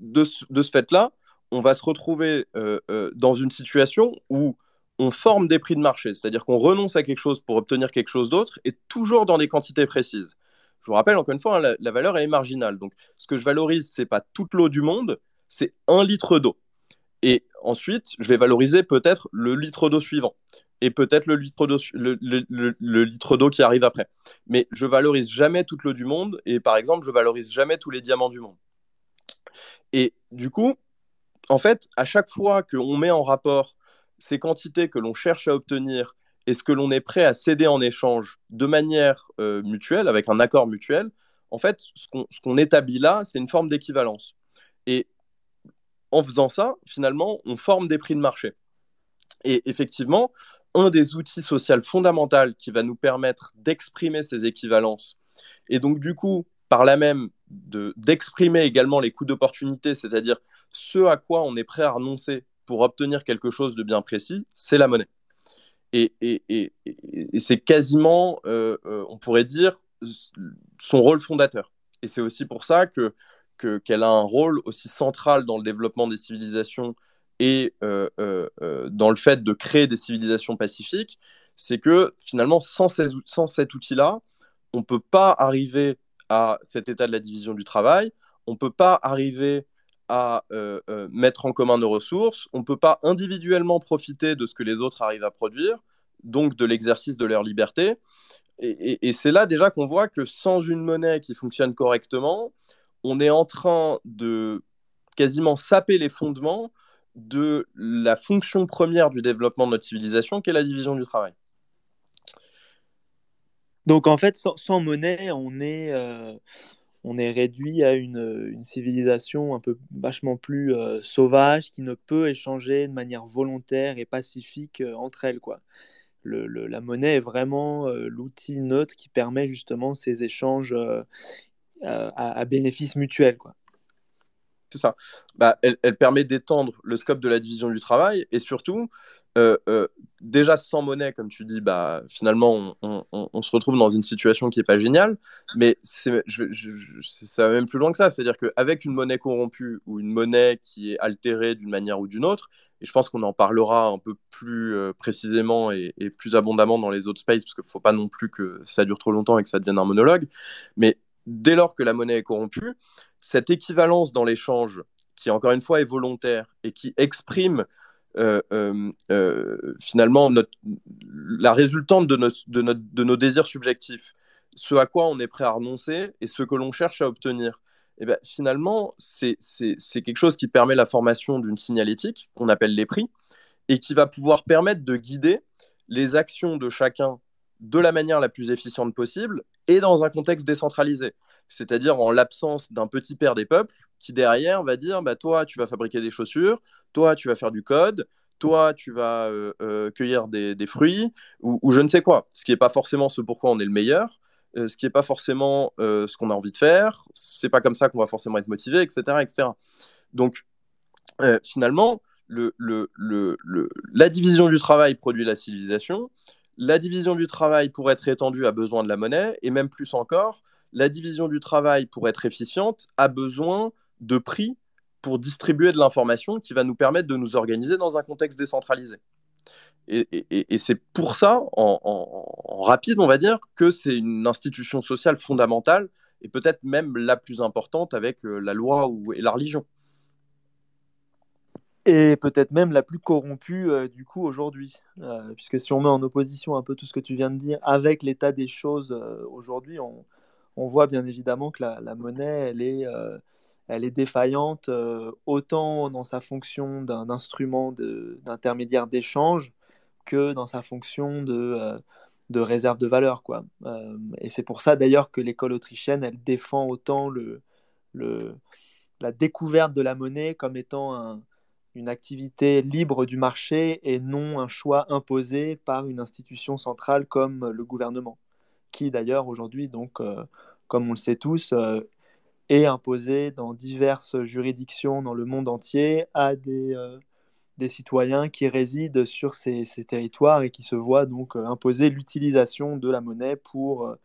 de, ce fait-là, on va se retrouver euh, euh, dans une situation où on forme des prix de marché, c'est-à-dire qu'on renonce à quelque chose pour obtenir quelque chose d'autre, et toujours dans des quantités précises. Je vous rappelle encore une fois, hein, la, la, valeur est marginale. Donc, ce que je valorise, c'est pas toute l'eau du monde, c'est un litre d'eau. Et ensuite, je vais valoriser peut-être le litre d'eau suivant et peut-être le litre d'eau le, litre d'eau qui arrive après. Mais je valorise jamais toute l'eau du monde et par exemple, je valorise jamais tous les diamants du monde. Et du coup, en fait, à chaque fois qu'on met en rapport ces quantités que l'on cherche à obtenir et ce que l'on est prêt à céder en échange de manière euh, mutuelle, avec un accord mutuel, en fait, ce qu'on établit là, c'est une forme d'équivalence. Et en faisant ça, finalement, on forme des prix de marché. Et effectivement, un des outils sociaux fondamentaux qui va nous permettre d'exprimer ces équivalences, et donc du coup, par là même, d'exprimer également les coûts d'opportunité, c'est-à-dire ce à quoi on est prêt à renoncer pour obtenir quelque chose de bien précis, c'est la monnaie. Et, c'est quasiment, euh, euh, on pourrait dire, son rôle fondateur. Et c'est aussi pour ça que qu'elle a un rôle aussi central dans le développement des civilisations et euh, euh, euh, dans le fait de créer des civilisations pacifiques, c'est que finalement, sans, sans cet outil-là, on ne peut pas arriver à cet état de la division du travail, on ne peut pas arriver à mettre en commun nos ressources, on ne peut pas individuellement profiter de ce que les autres arrivent à produire, donc de l'exercice de leur liberté. Et, c'est là déjà qu'on voit que sans une monnaie qui fonctionne correctement, on est en train de quasiment saper les fondements de la fonction première du développement de notre civilisation, qui est la division du travail. Donc en fait, sans, monnaie, on est, euh, on est réduit à une, civilisation un peu vachement plus euh, sauvage qui ne peut échanger de manière volontaire et pacifique euh, entre elles. Quoi la monnaie est vraiment l'outil neutre qui permet justement ces échanges euh, à, bénéfice mutuel. Quoi. C'est ça. Bah, elle, permet d'étendre le scope de la division du travail et surtout, euh, déjà sans monnaie, comme tu dis, bah, finalement, on, se retrouve dans une situation qui n'est pas géniale, mais c'est, ça va même plus loin que ça. C'est-à-dire qu'avec une monnaie corrompue ou une monnaie qui est altérée d'une manière ou d'une autre, et je pense qu'on en parlera un peu plus euh, précisément et, plus abondamment dans les autres spaces, parce qu'il ne faut pas non plus que ça dure trop longtemps et que ça devienne un monologue. Mais dès lors que la monnaie est corrompue, cette équivalence dans l'échange, qui encore une fois est volontaire et qui exprime euh, euh, finalement la résultante de, de nos désirs subjectifs, ce à quoi on est prêt à renoncer et ce que l'on cherche à obtenir. Eh ben, finalement, c'est quelque chose qui permet la formation d'une signalétique qu'on appelle les prix et qui va pouvoir permettre de guider les actions de chacun de la manière la plus efficiente possible et dans un contexte décentralisé. C'est-à-dire en l'absence d'un petit père des peuples qui derrière va dire bah, toi, tu vas fabriquer des chaussures, toi, tu vas faire du code, toi, tu vas euh, euh, cueillir des, fruits ou, je ne sais quoi. Ce qui n'est pas forcément ce pourquoi on est le meilleur, euh, ce qui n'est pas forcément ce qu'on a envie de faire, c'est pas comme ça qu'on va forcément être motivé, etc. etc. Donc, finalement, le, le, le, la division du travail produit la civilisation, la division du travail pour être étendue a besoin de la monnaie, et même plus encore, la division du travail pour être efficiente a besoin de prix pour distribuer de l'information qui va nous permettre de nous organiser dans un contexte décentralisé. Et, c'est pour ça, en, rapide, on va dire, que c'est une institution sociale fondamentale et peut-être même la plus importante avec euh, la loi ou, et la religion. Et peut-être même la plus corrompue euh, du coup aujourd'hui. Euh, puisque si on met en opposition un peu tout ce que tu viens de dire avec l'état des choses aujourd'hui, on, voit bien évidemment que la, monnaie, elle est elle est défaillante autant dans sa fonction d'un instrument d'intermédiaire d'échange que dans sa fonction de, euh, de réserve de valeur. Quoi. Euh, et c'est pour ça d'ailleurs que l'école autrichienne, elle défend autant le, le, la découverte de la monnaie comme étant une activité libre du marché et non un choix imposé par une institution centrale comme le gouvernement, qui d'ailleurs aujourd'hui, donc, euh, comme on le sait tous, est imposé dans diverses juridictions dans le monde entier à des, des citoyens qui résident sur ces, territoires et qui se voient donc euh, imposer l'utilisation de la monnaie pour euh,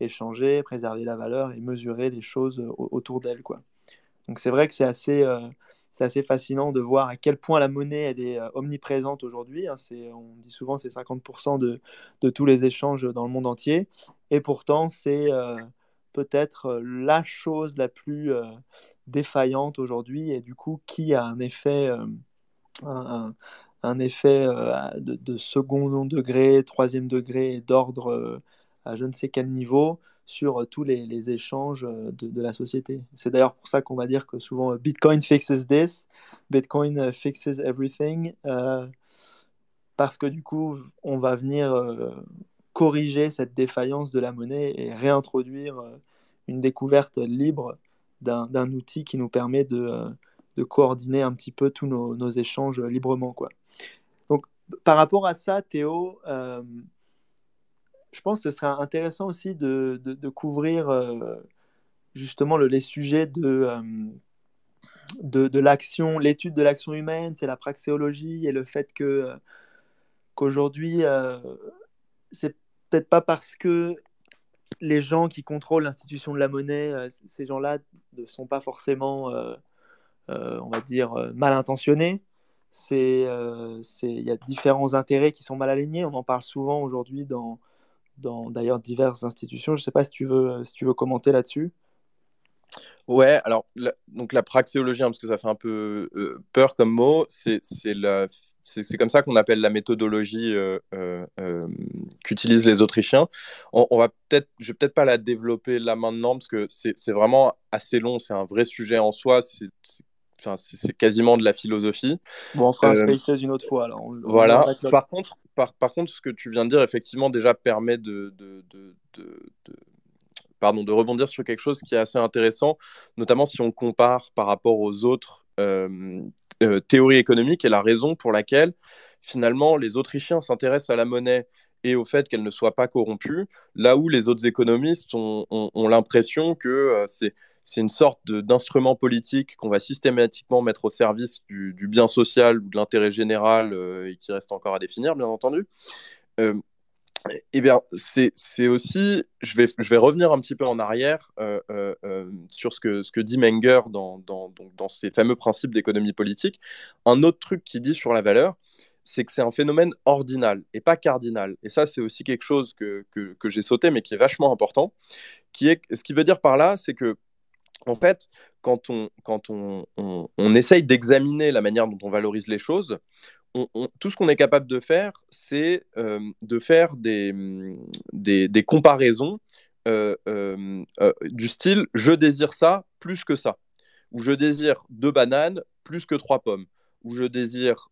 échanger, préserver la valeur et mesurer les choses euh, autour d'elle. Donc c'est vrai que c'est assez, c'est assez fascinant de voir à quel point la monnaie est omniprésente aujourd'hui. Hein. on dit souvent c'est 50% de, de, tous les échanges dans le monde entier. Et pourtant c'est peut-être la chose la plus défaillante aujourd'hui et du coup qui a un effet un, effet euh, de, second degré, troisième degré, d'ordre euh, à je ne sais quel niveau sur euh, tous les, échanges de, la société. C'est d'ailleurs pour ça qu'on va dire que souvent Bitcoin fixes this, Bitcoin fixes everything, parce que du coup, on va venir corriger cette défaillance de la monnaie et réintroduire une découverte libre d'un outil qui nous permet de, de coordonner un petit peu tous nos, échanges librement. Quoi. Donc, par rapport à ça, Théo, euh, je pense que ce serait intéressant aussi de, couvrir euh, justement le, les sujets de, euh, de, l'action, l'étude de l'action humaine, c'est la praxéologie et le fait que qu'aujourd'hui, c'est peut-être pas parce que les gens qui contrôlent l'institution de la monnaie, ces gens-là ne sont pas forcément euh, on va dire, euh, mal intentionné. Euh, il y a différents intérêts qui sont mal alignés. On en parle souvent aujourd'hui dans, dans d'ailleurs diverses institutions. Je ne sais pas si tu veux, si tu veux commenter là-dessus. Ouais, alors la, donc la praxéologie, parce que ça fait un peu euh, peur comme mot, c'est comme ça qu'on appelle la méthodologie euh, euh, qu'utilisent les Autrichiens. On, on va peut-être, vais peut-être pas la développer là maintenant parce que c'est vraiment assez long, c'est un vrai sujet en soi. C'est c'est quasiment de la philosophie. Bon, on fera un Spaces une autre fois. voilà. par, contre, par, par, contre, ce que tu viens de dire, effectivement, déjà permet de, de, de, de pardon, de rebondir sur quelque chose qui est assez intéressant, notamment si on compare par rapport aux autres euh, euh, théories économiques et la raison pour laquelle finalement les Autrichiens s'intéressent à la monnaie et au fait qu'elle ne soit pas corrompue, là où les autres économistes ont, l'impression que euh, c'est c'est une sorte d'instrument politique qu'on va systématiquement mettre au service du, bien social ou de l'intérêt général et qui reste encore à définir, bien entendu. Eh bien, c'est aussi, je vais, revenir un petit peu en arrière euh, euh, euh, sur ce que, dit Menger dans, ces fameux principes d'économie politique. Un autre truc qu'il dit sur la valeur, c'est que c'est un phénomène ordinal et pas cardinal. Et ça, c'est aussi quelque chose que, j'ai sauté, mais qui est vachement important. Ce qui veut dire par là, c'est que, en fait, quand on, quand on, on, essaye d'examiner la manière dont on valorise les choses, tout ce qu'on est capable de faire, c'est euh, de faire des, des, comparaisons euh, euh, du style je désire ça plus que ça, ou je désire deux bananes plus que trois pommes, ou je désire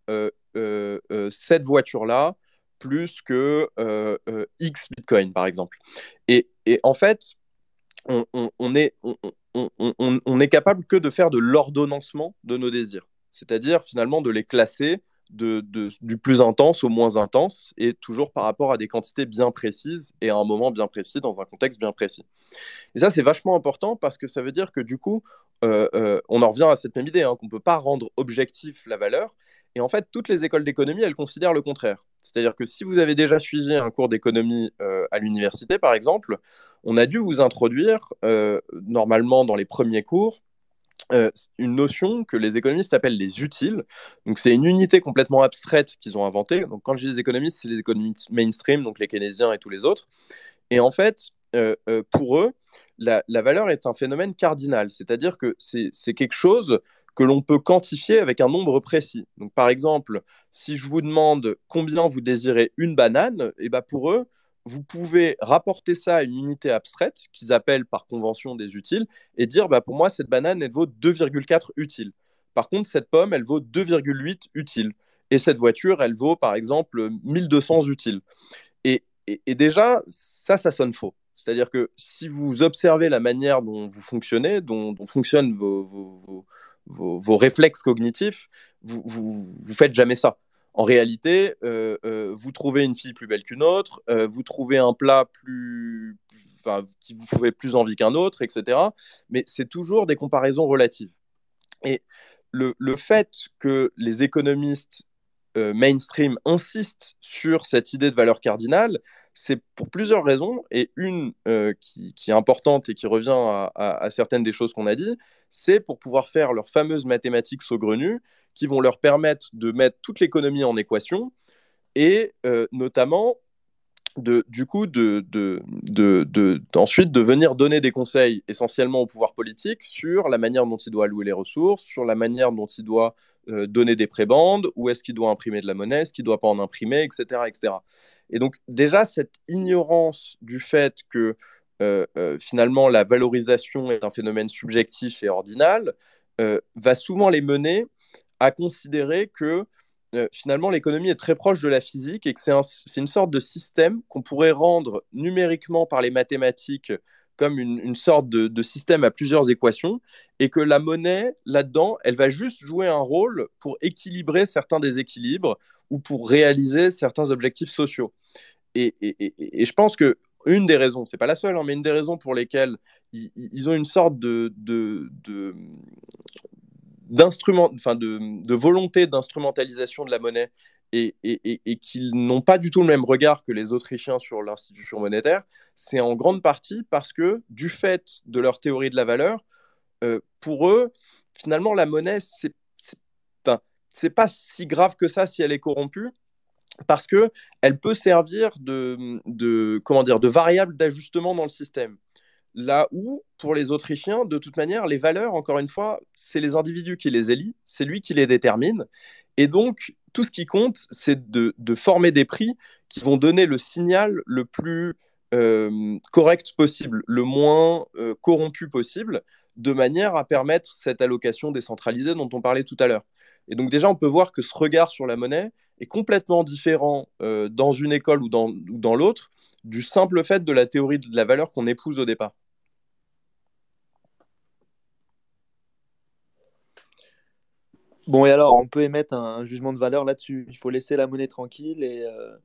cette voiture-là plus que X Bitcoin, par exemple. Et, et en fait, on, on, est, est capable que de faire de l'ordonnancement de nos désirs, c'est-à-dire finalement de les classer du plus intense au moins intense, et toujours par rapport à des quantités bien précises et à un moment bien précis, dans un contexte bien précis. Et ça, c'est vachement important parce que ça veut dire que du coup, euh, euh, on en revient à cette même idée, hein, qu'on ne peut pas rendre objectif la valeur. Et en fait, toutes les écoles d'économie, elles considèrent le contraire. C'est-à-dire que si vous avez déjà suivi un cours d'économie euh, à l'université, par exemple, on a dû vous introduire, normalement dans les premiers cours, euh, une notion que les économistes appellent les utiles. Donc, c'est une unité complètement abstraite qu'ils ont inventée. Donc, quand je dis les économistes, c'est les économistes mainstream, donc les keynésiens et tous les autres. Et en fait, euh, euh, pour eux, la, valeur est un phénomène cardinal, c'est-à-dire que c'est quelque chose que l'on peut quantifier avec un nombre précis. Donc, par exemple, si je vous demande combien vous désirez une banane, et eh ben pour eux, vous pouvez rapporter ça à une unité abstraite qu'ils appellent par convention des utiles et dire bah, pour moi, cette banane, elle vaut 2,4 utiles. Par contre, cette pomme, elle vaut 2,8 utiles. Et cette voiture, elle vaut par exemple 1200 utiles. Et, déjà, ça, ça sonne faux. C'est-à-dire que si vous observez la manière dont vous fonctionnez, dont, fonctionnent vos, vos, vos, réflexes cognitifs, vous, vous, vous faites jamais ça. En réalité, euh, euh, vous trouvez une fille plus belle qu'une autre, euh, vous trouvez un plat plus, qui vous fait plus envie qu'un autre, etc. Mais c'est toujours des comparaisons relatives. Et le, le fait que les économistes mainstream insistent sur cette idée de valeur cardinale, c'est pour plusieurs raisons, et une euh, qui, est importante et qui revient à, certaines des choses qu'on a dit, c'est pour pouvoir faire leurs fameuses mathématiques saugrenues qui vont leur permettre de mettre toute l'économie en équation et euh, notamment de, du coup, de, de, de, ensuite de venir donner des conseils essentiellement au pouvoir politique sur la manière dont il doit allouer les ressources, sur la manière dont il doit euh, donner des prébandes, où est-ce qu'il doit imprimer de la monnaie, est-ce qu'il ne doit pas en imprimer, etc., etc. Et donc déjà, cette ignorance du fait que euh, euh, finalement la valorisation est un phénomène subjectif et ordinal va souvent les mener à considérer que finalement l'économie est très proche de la physique et que c'est une sorte de système qu'on pourrait rendre numériquement par les mathématiques comme une, sorte de, système à plusieurs équations et que la monnaie, là-dedans, elle va juste jouer un rôle pour équilibrer certains déséquilibres ou pour réaliser certains objectifs sociaux. Et, je pense que une des raisons, c'est pas la seule, hein, mais une des raisons pour lesquelles ils, ont une sorte de, d'instrument, enfin de, de, volonté d'instrumentalisation de la monnaie et, qu'ils n'ont pas du tout le même regard que les Autrichiens sur l'institution monétaire, c'est en grande partie parce que, du fait de leur théorie de la valeur, euh, pour eux, finalement, la monnaie, c'est c'est pas si grave que ça si elle est corrompue, parce que elle peut servir de, de comment dire de variable d'ajustement dans le système. Là où, pour les Autrichiens, de toute manière, les valeurs, encore une fois, c'est les individus qui les élient, c'est lui qui les détermine. Et donc, tout ce qui compte, c'est de, former des prix qui vont donner le signal le plus euh, correct possible, le moins euh, corrompu possible, de manière à permettre cette allocation décentralisée dont on parlait tout à l'heure. Et donc déjà, on peut voir que ce regard sur la monnaie est complètement différent euh, dans une école ou dans, ou dans l'autre du simple fait de la théorie de la valeur qu'on épouse au départ. Bon, et alors, on peut émettre un, jugement de valeur là-dessus. Il faut laisser la monnaie tranquille et, euh,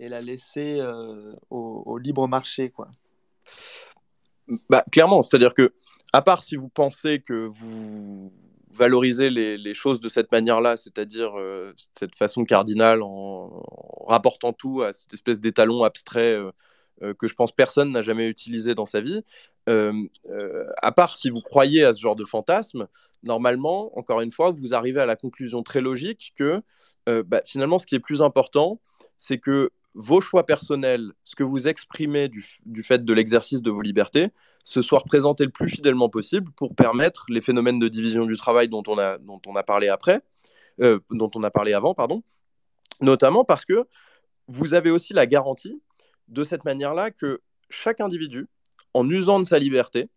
la laisser euh, au, libre marché, quoi. Bah, clairement, c'est-à-dire que, à part si vous pensez que vous valorisez les, choses de cette manière-là, c'est-à-dire euh, cette façon cardinale en, rapportant tout à cette espèce d'étalon abstrait que je pense personne n'a jamais utilisé dans sa vie, à part si vous croyez à ce genre de fantasme, normalement, encore une fois, vous arrivez à la conclusion très logique que euh, bah, finalement, ce qui est plus important, c'est que vos choix personnels, ce que vous exprimez du, fait de l'exercice de vos libertés, se soient représentés le plus fidèlement possible pour permettre les phénomènes de division du travail dont on a, dont on a parlé après, euh, dont on a parlé avant, pardon, notamment parce que vous avez aussi la garantie de cette manière-là que chaque individu, en usant de sa liberté,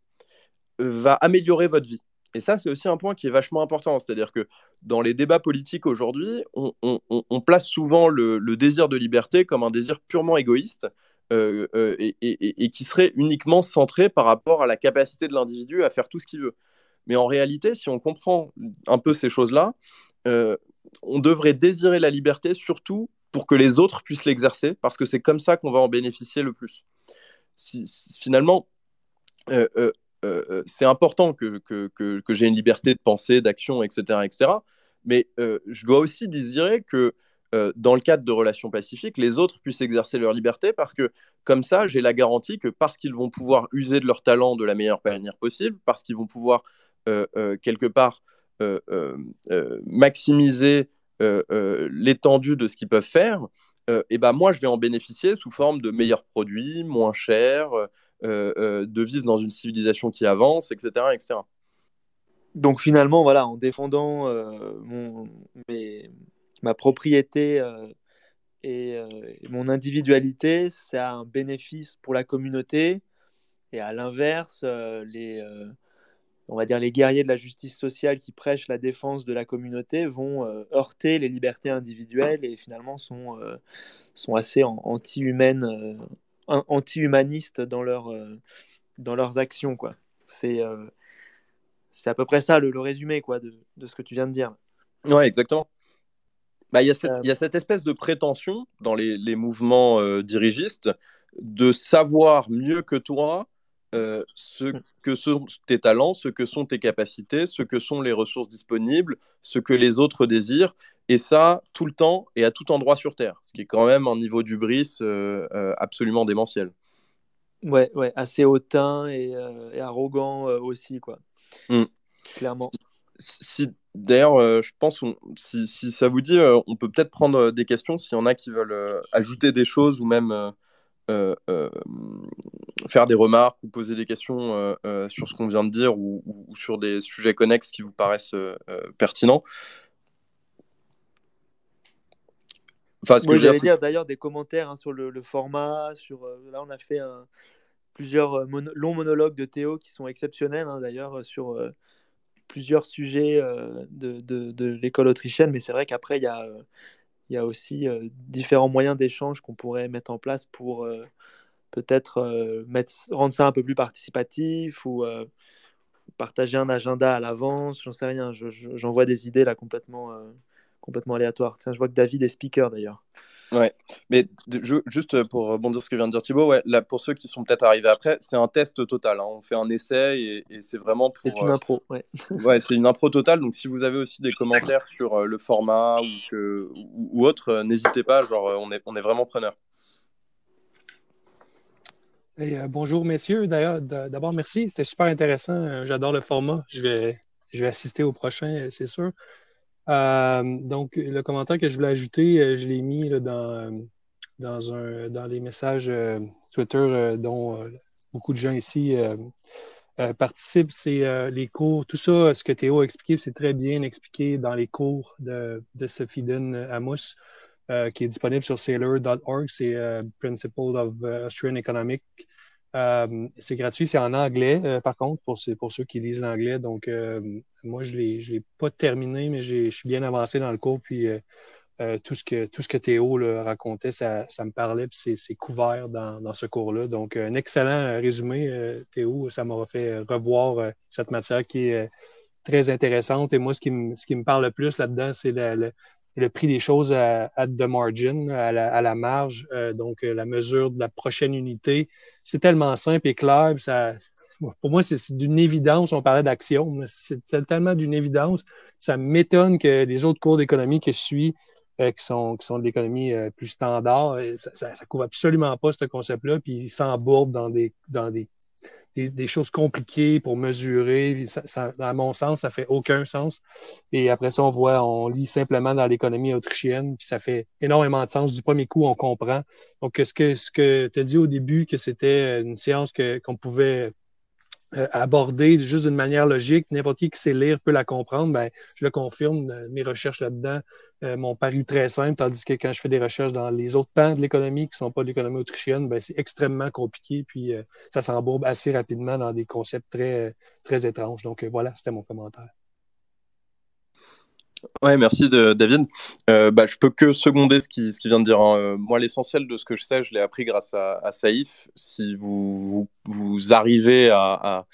va améliorer votre vie. Et ça, c'est aussi un point qui est vachement important. C'est-à-dire que dans les débats politiques aujourd'hui, on, place souvent le, désir de liberté comme un désir purement égoïste euh, euh, et, qui serait uniquement centré par rapport à la capacité de l'individu à faire tout ce qu'il veut. Mais en réalité, si on comprend un peu ces choses-là, euh, on devrait désirer la liberté surtout pour que les autres puissent l'exercer, parce que c'est comme ça qu'on va en bénéficier le plus. Finalement, euh, euh, c'est important que, que, que, j'ai une liberté de pensée, d'action, etc., etc. Mais euh, je dois aussi désirer que dans le cadre de relations pacifiques, les autres puissent exercer leur liberté parce que comme ça, j'ai la garantie que parce qu'ils vont pouvoir user de leur talent de la meilleure manière possible, parce qu'ils vont pouvoir quelque part maximiser l'étendue de ce qu'ils peuvent faire, et ben moi je vais en bénéficier sous forme de meilleurs produits, moins chers, euh, euh, de vivre dans une civilisation qui avance, etc. etc. Donc finalement, voilà, en défendant euh, mon, ma propriété et, mon individualité, c'est un bénéfice pour la communauté. Et à l'inverse, les, on va dire les guerriers de la justice sociale qui prêchent la défense de la communauté vont heurter les libertés individuelles et finalement sont, sont assez anti-humaines anti-humanistes dans, leur, euh, dans leurs actions. Quoi. C'est, euh, c'est à peu près ça le, résumé quoi, de, de, ce que tu viens de dire. Ouais, exactement. Bah, il, y a cette, il y a cette espèce de prétention dans les, les mouvements euh, dirigistes de savoir mieux que toi ce mm. que sont tes talents, ce que sont tes capacités, ce que sont les ressources disponibles, ce que les autres désirent, et ça tout le temps et à tout endroit sur Terre, ce qui est quand même un niveau d'ubris euh, euh, absolument démentiel. Ouais, ouais, assez hautain et, euh, arrogant aussi, quoi. Mm. Clairement. Si, D'ailleurs, je pense, si, si, ça vous dit, on peut peut-être prendre des questions s'il y en a qui veulent ajouter des choses ou même faire des remarques ou poser des questions sur ce qu'on vient de dire ou, ou, sur des sujets connexes qui vous paraissent pertinents. Enfin, ce que j'allais dire d'ailleurs des commentaires hein, sur le, format. Sur, euh, là, on a fait plusieurs euh, longs monologues de Théo qui sont exceptionnels hein, d'ailleurs euh, sur plusieurs sujets de, de, de l'école autrichienne. Mais c'est vrai qu'après, il y a, y a aussi différents moyens d'échange qu'on pourrait mettre en place pour peut-être rendre ça un peu plus participatif ou partager un agenda à l'avance. J'en sais rien. J'envoie des idées là complètement complètement aléatoire. Tiens, je vois que David est speaker d'ailleurs. Ouais, mais juste pour rebondir sur ce que vient de dire Thibaut, ouais, là, pour ceux qui sont peut-être arrivés après, c'est un test total. Hein. On fait un essai et, c'est vraiment pour. C'est une impro, ouais. ouais, c'est une impro totale. Donc si vous avez aussi des commentaires sur euh, le format ou, que, ou, autre, euh, n'hésitez pas. Genre, euh, on est, on est vraiment preneur. bonjour messieurs. D'ailleurs, d'abord merci, c'était super intéressant. J'adore le format. Je vais, je vais assister au prochain, c'est sûr. Euh, donc, le commentaire que je voulais ajouter, euh, je l'ai mis dans, un, dans les messages euh, Twitter dont beaucoup de gens ici participent, c'est les cours. Tout ça, ce que Théo a expliqué, c'est très bien expliqué dans les cours de, de Sophie Amos, qui est disponible sur sailor.org. C'est Principles of Austrian Economic. C'est gratuit, c'est en anglais, par contre, pour, pour ceux qui lisent l'anglais. Donc, moi, je ne l'ai pas terminé, mais je suis bien avancé dans le cours. Puis, euh, tout, ce que, tout ce que Théo racontait, ça, me parlait, puis c'est couvert dans, ce cours-là. Donc, un excellent euh, résumé, euh, Théo. Ça m'aura fait revoir cette matière qui est très intéressante. Et moi, ce qui me, ce qui me parle le plus là-dedans, c'est le, prix des choses à, the margin, à la, marge. donc, la mesure de la prochaine unité. C'est tellement simple et clair. Ça, pour moi, c'est d'une évidence. On parlait d'action. C'est tellement d'une évidence. Ça m'étonne que les autres cours d'économie que je suis euh, qui, sont, qui sont de l'économie euh, plus standard. Ça ne couvre absolument pas ce concept-là, puis ils s'embourbent dans des, dans des, des, choses compliquées pour mesurer. Ça, à mon sens, ça fait aucun sens. Et après ça, on voit, on lit simplement dans l'économie autrichienne, puis ça fait énormément de sens. Du premier coup, on comprend. Donc, ce que, ce que tu as dit au début, que c'était une science qu'on pouvait euh, aborder juste d'une manière logique, n'importe qui qui sait lire peut la comprendre, ben, je le confirme, euh, mes recherches là-dedans euh, m'ont paru très simples, tandis que quand je fais des recherches dans les autres pans de l'économie qui ne sont pas l'économie autrichienne, ben, c'est extrêmement compliqué, puis ça s'embourbe assez rapidement dans des concepts très, très étranges. Donc voilà, c'était mon commentaire. Ouais, merci David. Euh, bah, je peux que seconder ce qu'il ce vient de dire. Hein. Euh, moi, l'essentiel de ce que je sais, je l'ai appris grâce à, à, Saïf. Si vous, vous, arrivez à,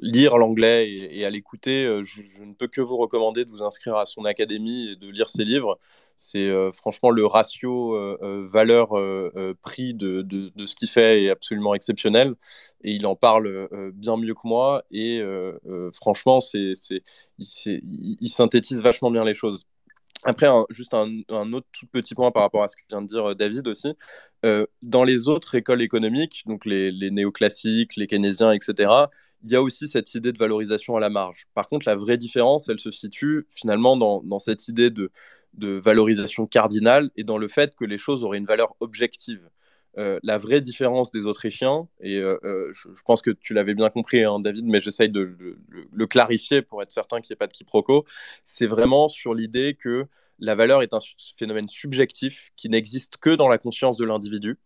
lire l'anglais et, à l'écouter, euh, je, ne peux que vous recommander de vous inscrire à son académie et de lire ses livres. C'est euh, franchement le ratio euh, valeur-prix de, de, ce qu'il fait est absolument exceptionnel et il en parle bien mieux que moi et franchement, c'est, il, il, synthétise vachement bien les choses. Après, juste un, autre tout petit point par rapport à ce que vient de dire David aussi. dans les autres écoles économiques, donc les néoclassiques, les keynésiens, etc., il y a aussi cette idée de valorisation à la marge. Par contre, la vraie différence, elle se situe finalement dans, cette idée de, valorisation cardinale et dans le fait que les choses auraient une valeur objective. Euh, la vraie différence des Autrichiens, et euh, euh, je, pense que tu l'avais bien compris, hein, David, mais j'essaye de, le clarifier pour être certain qu'il n'y ait pas de quiproquo, c'est vraiment sur l'idée que la valeur est un phénomène subjectif qui n'existe que dans la conscience de l'individu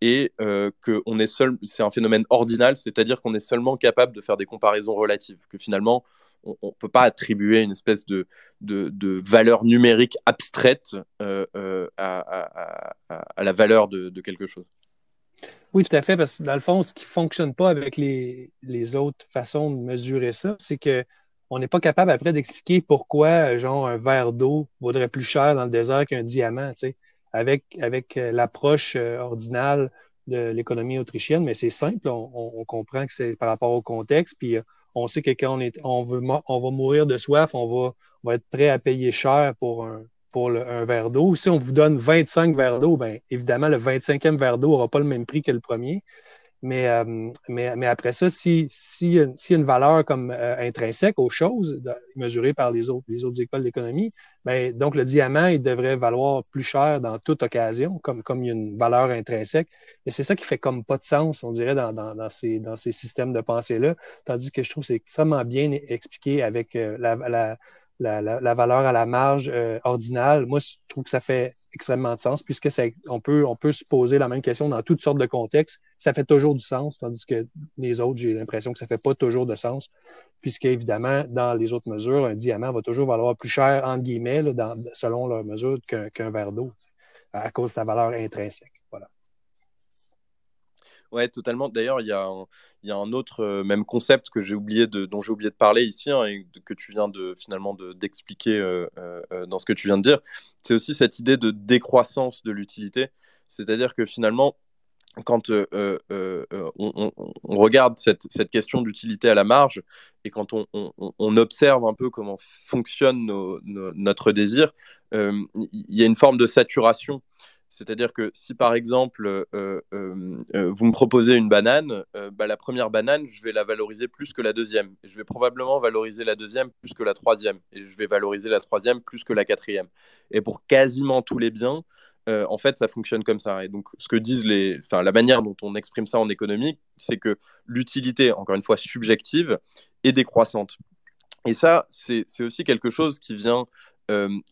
et euh, que on est seul, c'est un phénomène ordinal, c'est-à-dire qu'on est seulement capable de faire des comparaisons relatives, que finalement on ne peut pas attribuer une espèce de, de, valeur numérique abstraite euh, euh, à, la valeur de, quelque chose. Oui, tout à fait, parce que dans le fond, ce qui ne fonctionne pas avec les, les, autres façons de mesurer ça, c'est que on n'est pas capable après d'expliquer pourquoi, genre, un verre d'eau vaudrait plus cher dans le désert qu'un diamant. Tu sais avec, avec euh, l'approche euh, ordinale de l'économie autrichienne, mais c'est simple, on, comprend que c'est par rapport au contexte, puis euh, on sait que quand on, est, on, veut, on va mourir de soif, on va, on va être prêt à payer cher pour un, pour un verre d'eau. Si on vous donne 25 verres d'eau, bien évidemment, le 25e verre d'eau n'aura pas le même prix que le premier. Mais, euh, mais, mais, après ça, s'il si, y, a une valeur comme euh, intrinsèque aux choses, mesurée par les autres, les autres écoles d'économie, ben, donc le diamant, il devrait valoir plus cher dans toute occasion, comme, comme il y a une valeur intrinsèque. Et c'est ça qui fait comme pas de sens, on dirait, dans, dans, ces, dans ces systèmes de pensée-là. Tandis que je trouve que c'est extrêmement bien expliqué avec euh, la la, valeur à la marge euh, ordinale, moi, je trouve que ça fait extrêmement de sens, puisque on, peut, on peut se poser la même question dans toutes sortes de contextes. Ça fait toujours du sens, tandis que les autres, j'ai l'impression que ça fait pas toujours de sens, puisque, évidemment, dans les autres mesures, un diamant va toujours valoir plus cher, entre guillemets, selon leur mesure, qu'un verre d'eau, à cause de sa valeur intrinsèque. Ouais, totalement. D'ailleurs, il y, a un, autre euh, même concept que j'ai oublié dont j'ai oublié de parler ici hein, et que tu viens de finalement d'expliquer euh, euh, dans ce que tu viens de dire. C'est aussi cette idée de décroissance de l'utilité. C'est-à-dire que finalement, quand on, regarde cette, question d'utilité à la marge et quand on, observe un peu comment fonctionne notre désir, il y a une forme de saturation. C'est-à-dire que si par exemple euh, euh, euh, vous me proposez une banane, bah, la première banane, je vais la valoriser plus que la deuxième. Je vais probablement valoriser la deuxième plus que la troisième. Et je vais valoriser la troisième plus que la quatrième. Et pour quasiment tous les biens, en fait, ça fonctionne comme ça. Et donc, ce que disent les, enfin, la manière dont on exprime ça en économie, c'est que l'utilité, encore une fois subjective, est décroissante. Et ça, c'est aussi quelque chose qui vient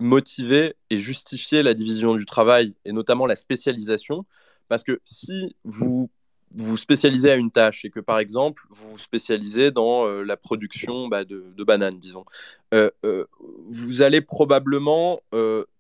motiver et justifier la division du travail et notamment la spécialisation. Parce que si vous vous spécialisez à une tâche et que par exemple vous vous spécialisez dans euh, la production bah, de, bananes, disons, euh, euh, vous allez probablement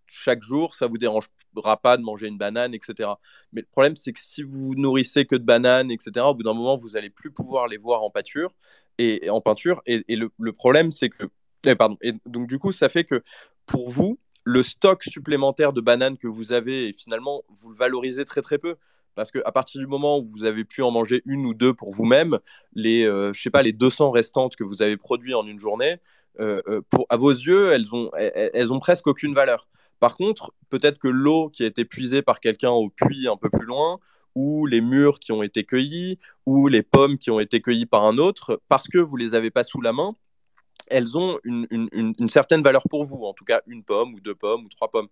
chaque jour, ça vous dérangera pas de manger une banane, etc. Mais le problème, c'est que si vous nourrissez que de bananes, etc., au bout d'un moment, vous allez plus pouvoir les voir en pâture et, en peinture. Et, le, problème, c'est que, eh, pardon. Et donc du coup, ça fait que pour vous, le stock supplémentaire de bananes que vous avez, et finalement, vous le valorisez très très peu parce qu'à partir du moment où vous avez pu en manger une ou deux pour vous-même, les, euh, je sais pas, les 200 restantes que vous avez produites en une journée, euh, euh, à vos yeux, elles ont, elles, ont presque aucune valeur. Par contre, peut-être que l'eau qui a été puisée par quelqu'un au puits un peu plus loin, ou les murs qui ont été cueillis, ou les pommes qui ont été cueillies par un autre, parce que vous les avez pas sous la main, elles ont une, certaine valeur pour vous, en tout cas une pomme ou deux pommes ou trois pommes.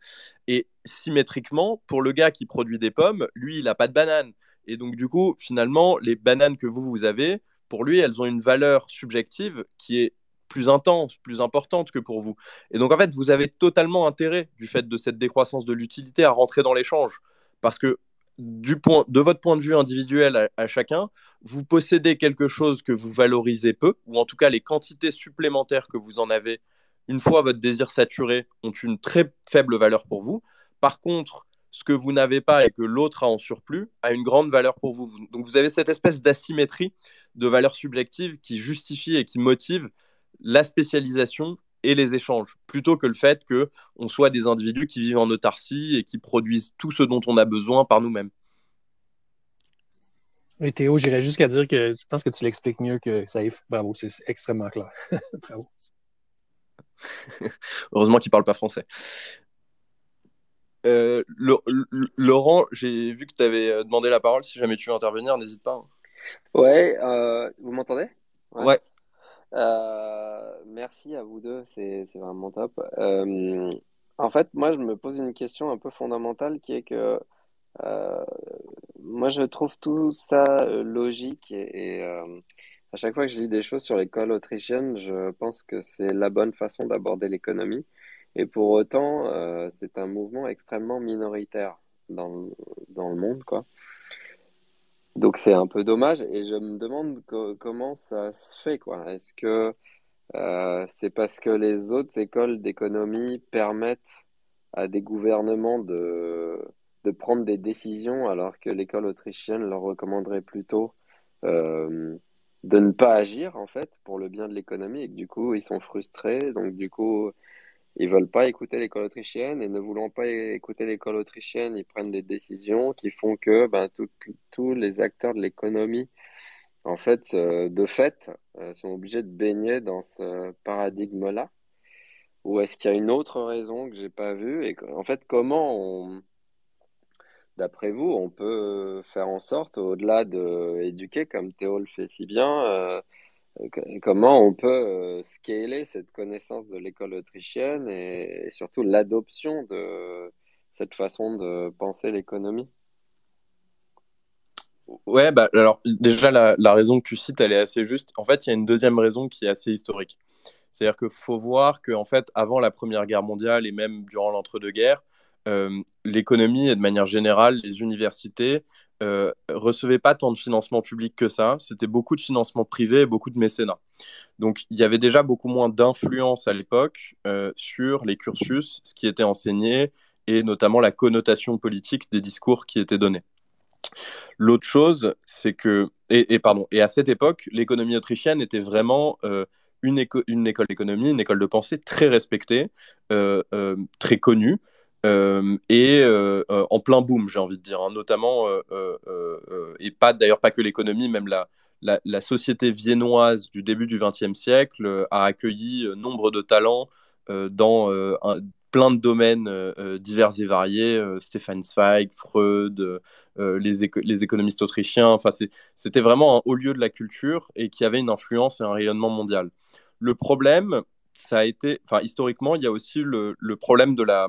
Et symétriquement, pour le gars qui produit des pommes, lui, il n'a pas de banane. Et donc, du coup, finalement, les bananes que vous, vous avez, pour lui, elles ont une valeur subjective qui est plus intense, plus importante que pour vous. Et donc, en fait, vous avez totalement intérêt, du fait de cette décroissance de l'utilité, à rentrer dans l'échange. Parce que du point, de votre point de vue individuel à, chacun, vous possédez quelque chose que vous valorisez peu, ou en tout cas les quantités supplémentaires que vous en avez, une fois votre désir saturé, ont une très faible valeur pour vous. Par contre, ce que vous n'avez pas et que l'autre a en surplus a une grande valeur pour vous. Donc vous avez cette espèce d'asymétrie de valeur subjective qui justifie et qui motive la spécialisation et les échanges, plutôt que le fait que on soit des individus qui vivent en autarcie et qui produisent tout ce dont on a besoin par nous-mêmes. Et Théo, j'irais jusqu'à dire que je pense que tu l'expliques mieux que Saïf. Bravo, c'est extrêmement clair. Bravo. Heureusement qu'il ne parle pas français. Euh, Laurent, j'ai vu que tu avais euh, demandé la parole. Si jamais tu veux intervenir, n'hésite pas. Hein. Ouais, euh, vous m'entendez? Ouais. Euh, merci à vous deux, c'est vraiment top. Euh, en fait, moi, je me pose une question un peu fondamentale qui est que euh, moi, je trouve tout ça logique et, à chaque fois que je lis des choses sur l'école autrichienne, je pense que c'est la bonne façon d'aborder l'économie. Et pour autant, c'est un mouvement extrêmement minoritaire dans, dans le monde, quoi. Donc c'est un peu dommage et je me demande comment ça se fait quoi. Est-ce que euh, c'est parce que les autres écoles d'économie permettent à des gouvernements de, de prendre des décisions alors que l'école autrichienne leur recommanderait plutôt euh, de ne pas agir en fait pour le bien de l'économie et que du coup ils sont frustrés donc du coup ils veulent pas écouter l'école autrichienne et ne voulant pas écouter l'école autrichienne, ils prennent des décisions qui font que ben, tous les acteurs de l'économie, en fait, euh, de fait, euh, sont obligés de baigner dans ce paradigme-là. Ou est-ce qu'il y a une autre raison que j'ai pas vue Et en fait, comment d'après vous, on peut faire en sorte, au-delà d'éduquer, comme Théo le fait si bien, euh, comment on peut euh, scaler cette connaissance de l'école autrichienne et, surtout l'adoption de cette façon de penser l'économie? Ouais, bah, alors déjà la, raison que tu cites, elle est assez juste. En fait, il y a une deuxième raison qui est assez historique. C'est-à-dire qu'il faut voir qu'en fait, avant la Première Guerre mondiale et même durant l'entre-deux-guerres, euh, l'économie et de manière générale, les universités euh, recevaient pas tant de financement public que ça. C'était beaucoup de financement privé et beaucoup de mécénat. Donc il y avait déjà beaucoup moins d'influence à l'époque euh, sur les cursus, ce qui était enseigné et notamment la connotation politique des discours qui étaient donnés. L'autre chose, c'est que, et, pardon, et à cette époque, l'économie autrichienne était vraiment une, une, école d'économie, une école de pensée très respectée, très connue, euh, et euh, euh, en plein boom, j'ai envie de dire, hein, notamment, et pas d'ailleurs pas que l'économie, même la, la, société viennoise du début du XXe siècle a accueilli nombre de talents dans plein de domaines divers et variés, Stefan Zweig, Freud, les, les, économistes autrichiens, enfin c'était vraiment un haut lieu de la culture et qui avait une influence et un rayonnement mondial. Le problème, ça a été, enfin historiquement, il y a aussi le, le problème de la,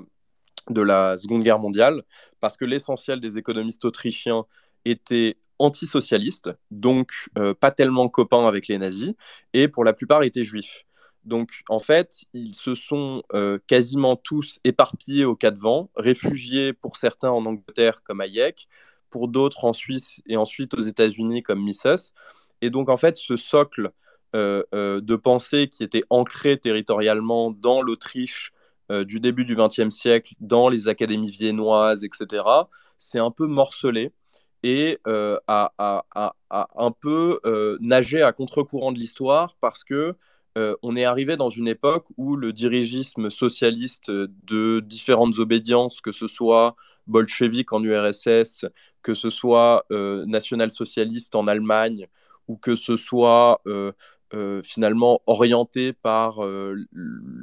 de la Seconde Guerre mondiale, parce que l'essentiel des économistes autrichiens étaient antisocialistes, donc euh, pas tellement copains avec les nazis, et pour la plupart étaient juifs. Donc en fait, ils se sont euh, quasiment tous éparpillés au quatre vents, réfugiés pour certains en Angleterre comme Hayek, pour d'autres en Suisse et ensuite aux États-Unis comme Mises. Et donc en fait, ce socle euh, de pensée qui était ancré territorialement dans l'Autriche du début du XXe siècle, dans les académies viennoises, etc., c'est un peu morcelé et euh, un peu euh, nager à contre-courant de l'histoire parce que euh, on est arrivé dans une époque où le dirigisme socialiste de différentes obédiences, que ce soit bolchevique en URSS, que ce soit national-socialiste en Allemagne, ou que ce soit finalement orienté par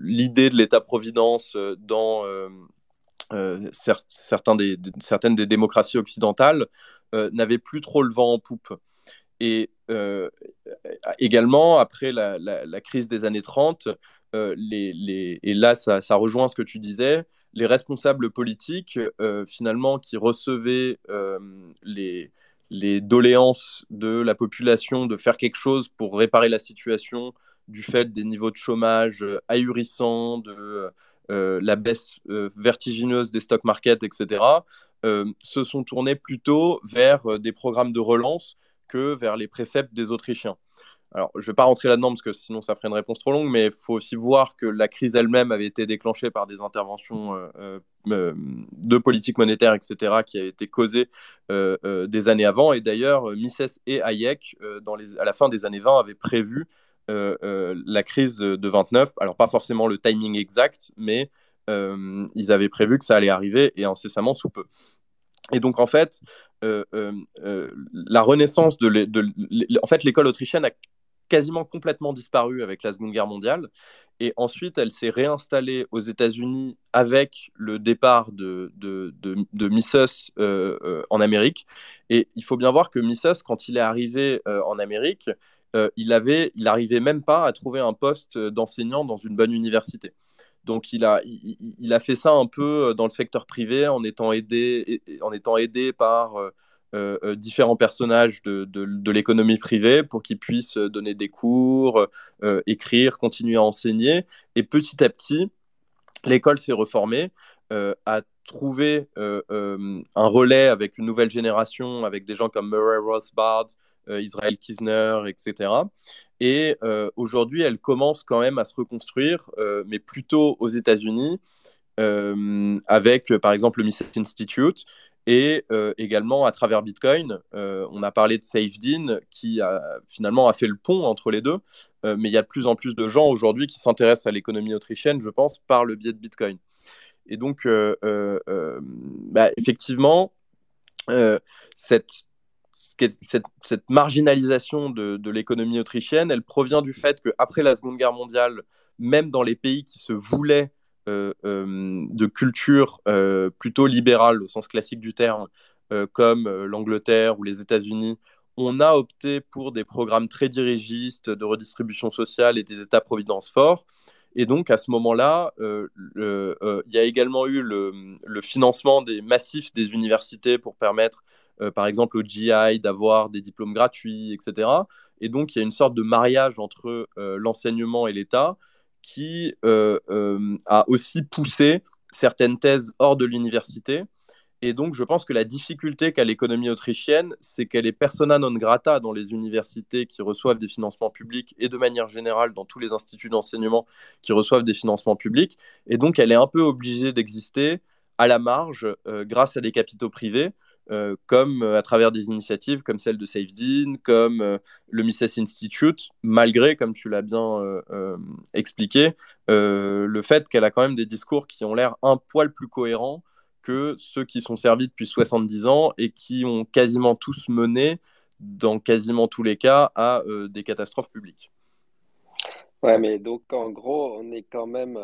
l'idée de l'État-providence dans euh, certains des, certaines des démocraties occidentales euh, n'avaient plus trop le vent en poupe. Et euh, également, après la, la, crise des années 30, les, les, et là, ça, ça, rejoint ce que tu disais, les responsables politiques, finalement, qui recevaient les, les doléances de la population de faire quelque chose pour réparer la situation du fait des niveaux de chômage ahurissants, de euh, la baisse euh, vertigineuse des stock markets, etc., euh, se sont tournés plutôt vers des programmes de relance que vers les préceptes des Autrichiens. Alors, je ne vais pas rentrer là-dedans parce que sinon ça ferait une réponse trop longue, mais il faut aussi voir que la crise elle-même avait été déclenchée par des interventions de politique monétaire, etc., qui avaient été causées des années avant. Et d'ailleurs, Mises et Hayek, à la fin des années 20, avaient prévu euh, euh, la crise de 29. Alors pas forcément le timing exact, mais euh, ils avaient prévu que ça allait arriver et incessamment sous peu. Et donc en fait, la renaissance de, fait l'école autrichienne a quasiment complètement disparu avec la Seconde Guerre mondiale. Et ensuite, elle s'est réinstallée aux États-Unis avec le départ de, de, de, Mises en Amérique. Et il faut bien voir que Mises, quand il est arrivé en Amérique, euh, il avait, il arrivait même pas à trouver un poste d'enseignant dans une bonne université. Donc il a, il, a fait ça un peu euh, dans le secteur privé en étant aidé, en étant aidé par euh, différents personnages de, de, l'économie privée pour qu'ils puissent donner des cours, écrire, continuer à enseigner. Et petit à petit, l'école s'est reformée, a trouvé un relais avec une nouvelle génération, avec des gens comme Murray Rothbard, euh, Israël Kisner, etc. Et euh, aujourd'hui, elle commence quand même à se reconstruire, euh, mais plutôt aux États-Unis, avec par exemple le Mises Institute, et également à travers Bitcoin. on a parlé de SafeDean qui finalement a fait le pont entre les deux, mais il y a de plus en plus de gens aujourd'hui qui s'intéressent à l'économie autrichienne, je pense, par le biais de Bitcoin. Et donc, bah, effectivement, cette marginalisation de, l'économie autrichienne, elle provient du fait qu'après la Seconde Guerre mondiale, même dans les pays qui se voulaient euh, euh, de culture euh, plutôt libérale au sens classique du terme, comme l'Angleterre ou les États-Unis, on a opté pour des programmes très dirigistes de redistribution sociale et des États-providence forts. Et donc, à ce moment-là, euh, euh, il y a également eu le, financement des massifs des universités pour permettre, euh, par exemple, au GI d'avoir des diplômes gratuits, etc. Et donc, il y a une sorte de mariage entre l'enseignement et l'État qui a aussi poussé certaines thèses hors de l'université et donc, je pense que la difficulté qu'a l'économie autrichienne, c'est qu'elle est persona non grata dans les universités qui reçoivent des financements publics et de manière générale dans tous les instituts d'enseignement qui reçoivent des financements publics. Et donc, elle est un peu obligée d'exister à la marge euh, grâce à des capitaux privés. Euh, comme euh, à travers des initiatives comme celle de SafeDean, comme le Mises Institute, malgré, comme tu l'as bien expliqué, le fait qu'elle a quand même des discours qui ont l'air un poil plus cohérents que ceux qui sont servis depuis 70 ans et qui ont quasiment tous mené, dans quasiment tous les cas, à euh, des catastrophes publiques. Ouais, mais donc en gros, on est quand même.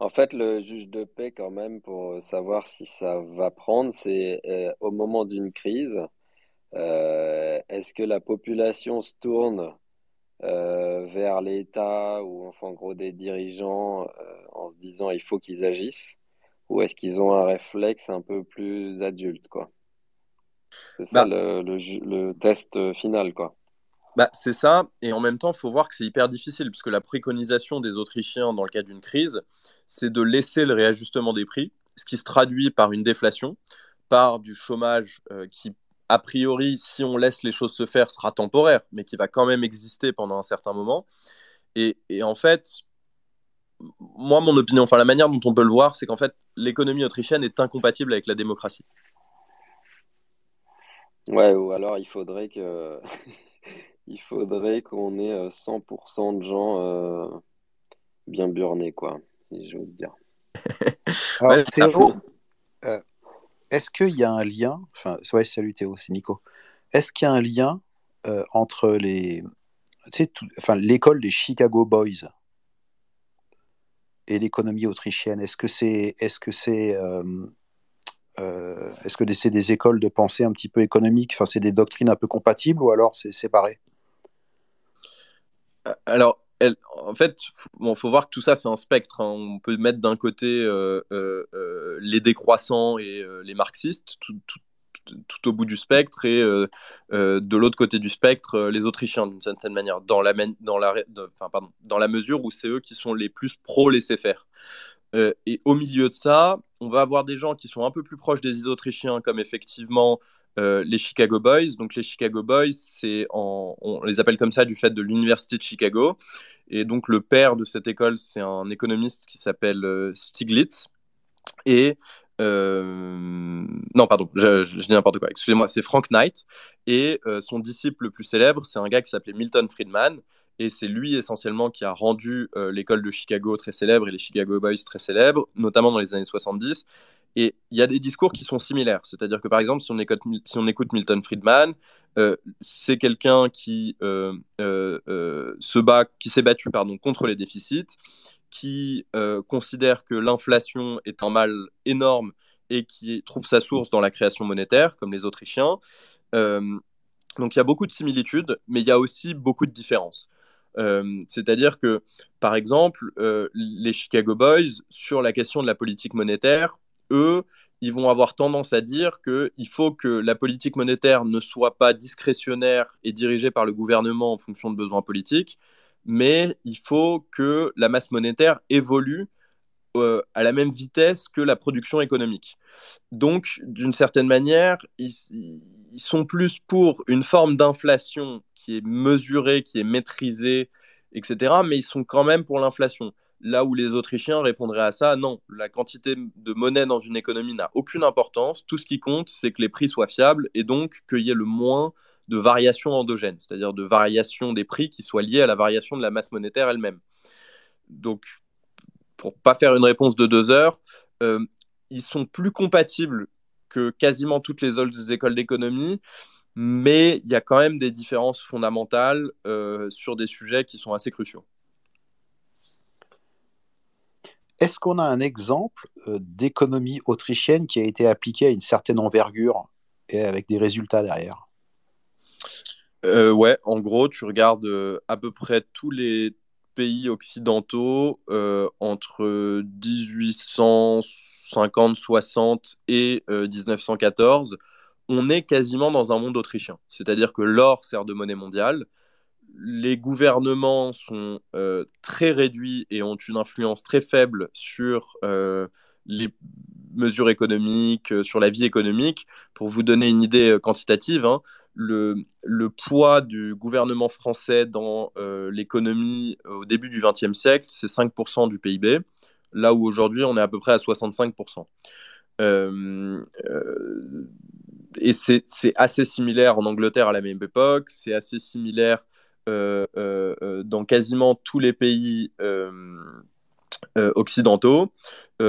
Euh, en fait, le juge de paix, quand même, pour savoir si ça va prendre, c'est euh, au moment d'une crise, est-ce que la population se tourne vers l'État ou enfin en gros des dirigeants en se disant il faut qu'ils agissent ou est-ce qu'ils ont un réflexe un peu plus adulte, quoi? C'est ça bah. le, le, test final, quoi. Bah, c'est ça, et en même temps, il faut voir que c'est hyper difficile, puisque la préconisation des Autrichiens dans le cas d'une crise, c'est de laisser le réajustement des prix, ce qui se traduit par une déflation, par du chômage euh, qui, a priori, si on laisse les choses se faire, sera temporaire, mais qui va quand même exister pendant un certain moment. Et, et en fait, moi, mon opinion, enfin la manière dont on peut le voir, c'est qu'en fait, l'économie autrichienne est incompatible avec la démocratie. Ouais, ou alors il faudrait que il faudrait qu'on ait 100% euh, de gens euh, bien burnés, quoi, si j'ose dire. Alors, Théo, euh, est-ce qu'il y a un lien, enfin, ouais, salut Théo, c'est Nico. Est-ce qu'il y a un lien entre les, tu sais, enfin, l'école des Chicago Boys et l'économie autrichienne? Est-ce que c'est, est-ce que c'est, est-ce que c'est des écoles de pensée un petit peu économiques? Enfin, c'est des doctrines un peu compatibles ou alors c'est séparé? Alors, en fait, il faut voir que tout ça, c'est un spectre. Hein. On peut mettre d'un côté euh, euh, euh, les décroissants et les marxistes, tout, au bout du spectre, et de l'autre côté du spectre, les Autrichiens, d'une certaine manière, dans la, dans la mesure où c'est eux qui sont les plus pro-laisser-faire. et au milieu de ça, on va avoir des gens qui sont un peu plus proches des Autrichiens, comme effectivement euh, les Chicago Boys. Donc les Chicago Boys, c'est on les appelle comme ça du fait de l'université de Chicago. Et donc le père de cette école, c'est un économiste qui s'appelle euh, Stiglitz. Et euh, non, pardon, je, dis n'importe quoi. Excusez-moi, c'est Frank Knight. Et son disciple le plus célèbre, c'est un gars qui s'appelait Milton Friedman. Et c'est lui essentiellement qui a rendu l'école de Chicago très célèbre et les Chicago Boys très célèbres, notamment dans les années 70. Et il y a des discours qui sont similaires. C'est-à-dire que, par exemple, si on écoute, si on écoute Milton Friedman, euh, c'est quelqu'un qui, euh, euh, se s'est battu pardon, contre les déficits, qui considère que l'inflation est un mal énorme et qui trouve sa source dans la création monétaire, comme les Autrichiens. donc il y a beaucoup de similitudes, mais il y a aussi beaucoup de différences. C'est-à-dire que, par exemple, les Chicago Boys, sur la question de la politique monétaire, eux, ils vont avoir tendance à dire qu'il faut que la politique monétaire ne soit pas discrétionnaire et dirigée par le gouvernement en fonction de besoins politiques, mais il faut que la masse monétaire évolue euh, à la même vitesse que la production économique. Donc, d'une certaine manière, ils, ils, sont plus pour une forme d'inflation qui est mesurée, qui est maîtrisée, etc., mais ils sont quand même pour l'inflation. Là où les Autrichiens répondraient à ça, non, la quantité de monnaie dans une économie n'a aucune importance. Tout ce qui compte, c'est que les prix soient fiables et donc qu'il y ait le moins de variations endogènes, c'est-à-dire de variations des prix qui soient liées à la variation de la masse monétaire elle-même. Donc, pour pas faire une réponse de deux heures, euh, ils sont plus compatibles que quasiment toutes les autres écoles d'économie, mais il y a quand même des différences fondamentales euh, sur des sujets qui sont assez cruciaux. Est-ce qu'on a un exemple euh, d'économie autrichienne qui a été appliquée à une certaine envergure et avec des résultats derrière? Euh, Ouais, en gros, tu regardes euh, à peu près tous les pays occidentaux entre 1850, 60 et 1914, on est quasiment dans un monde autrichien. C'est-à-dire que l'or sert de monnaie mondiale, les gouvernements sont euh, très réduits et ont une influence très faible sur euh, les mesures économiques, euh, sur la vie économique. Pour vous donner une idée quantitative, hein, le, poids du gouvernement français dans l'économie au début du XXe siècle, c'est 5% du PIB, là où aujourd'hui on est à peu près à 65%. et c'est assez similaire en Angleterre à la même époque, c'est assez similaire dans quasiment tous les pays occidentaux.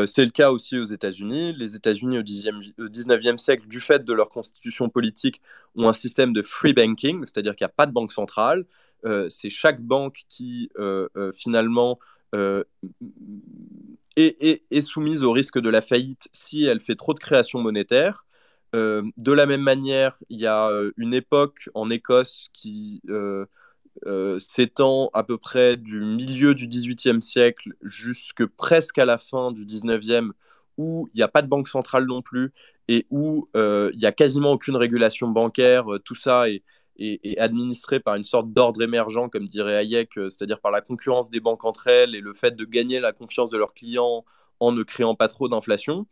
c'est le cas aussi aux États-Unis. Les États-Unis au, 19e siècle, du fait de leur constitution politique, ont un système de free banking, c'est-à-dire qu'il n'y a pas de banque centrale. c'est chaque banque qui finalement est, est, soumise au risque de la faillite si elle fait trop de création monétaire. de la même manière, il y a une époque en Écosse qui euh, s'étend à peu près du milieu du XVIIIe siècle jusque presque à la fin du XIXe, où il n'y a pas de banque centrale non plus et où il n'y a quasiment aucune régulation bancaire, tout ça est, administré par une sorte d'ordre émergent, comme dirait Hayek, c'est-à-dire par la concurrence des banques entre elles et le fait de gagner la confiance de leurs clients en ne créant pas trop d'inflation.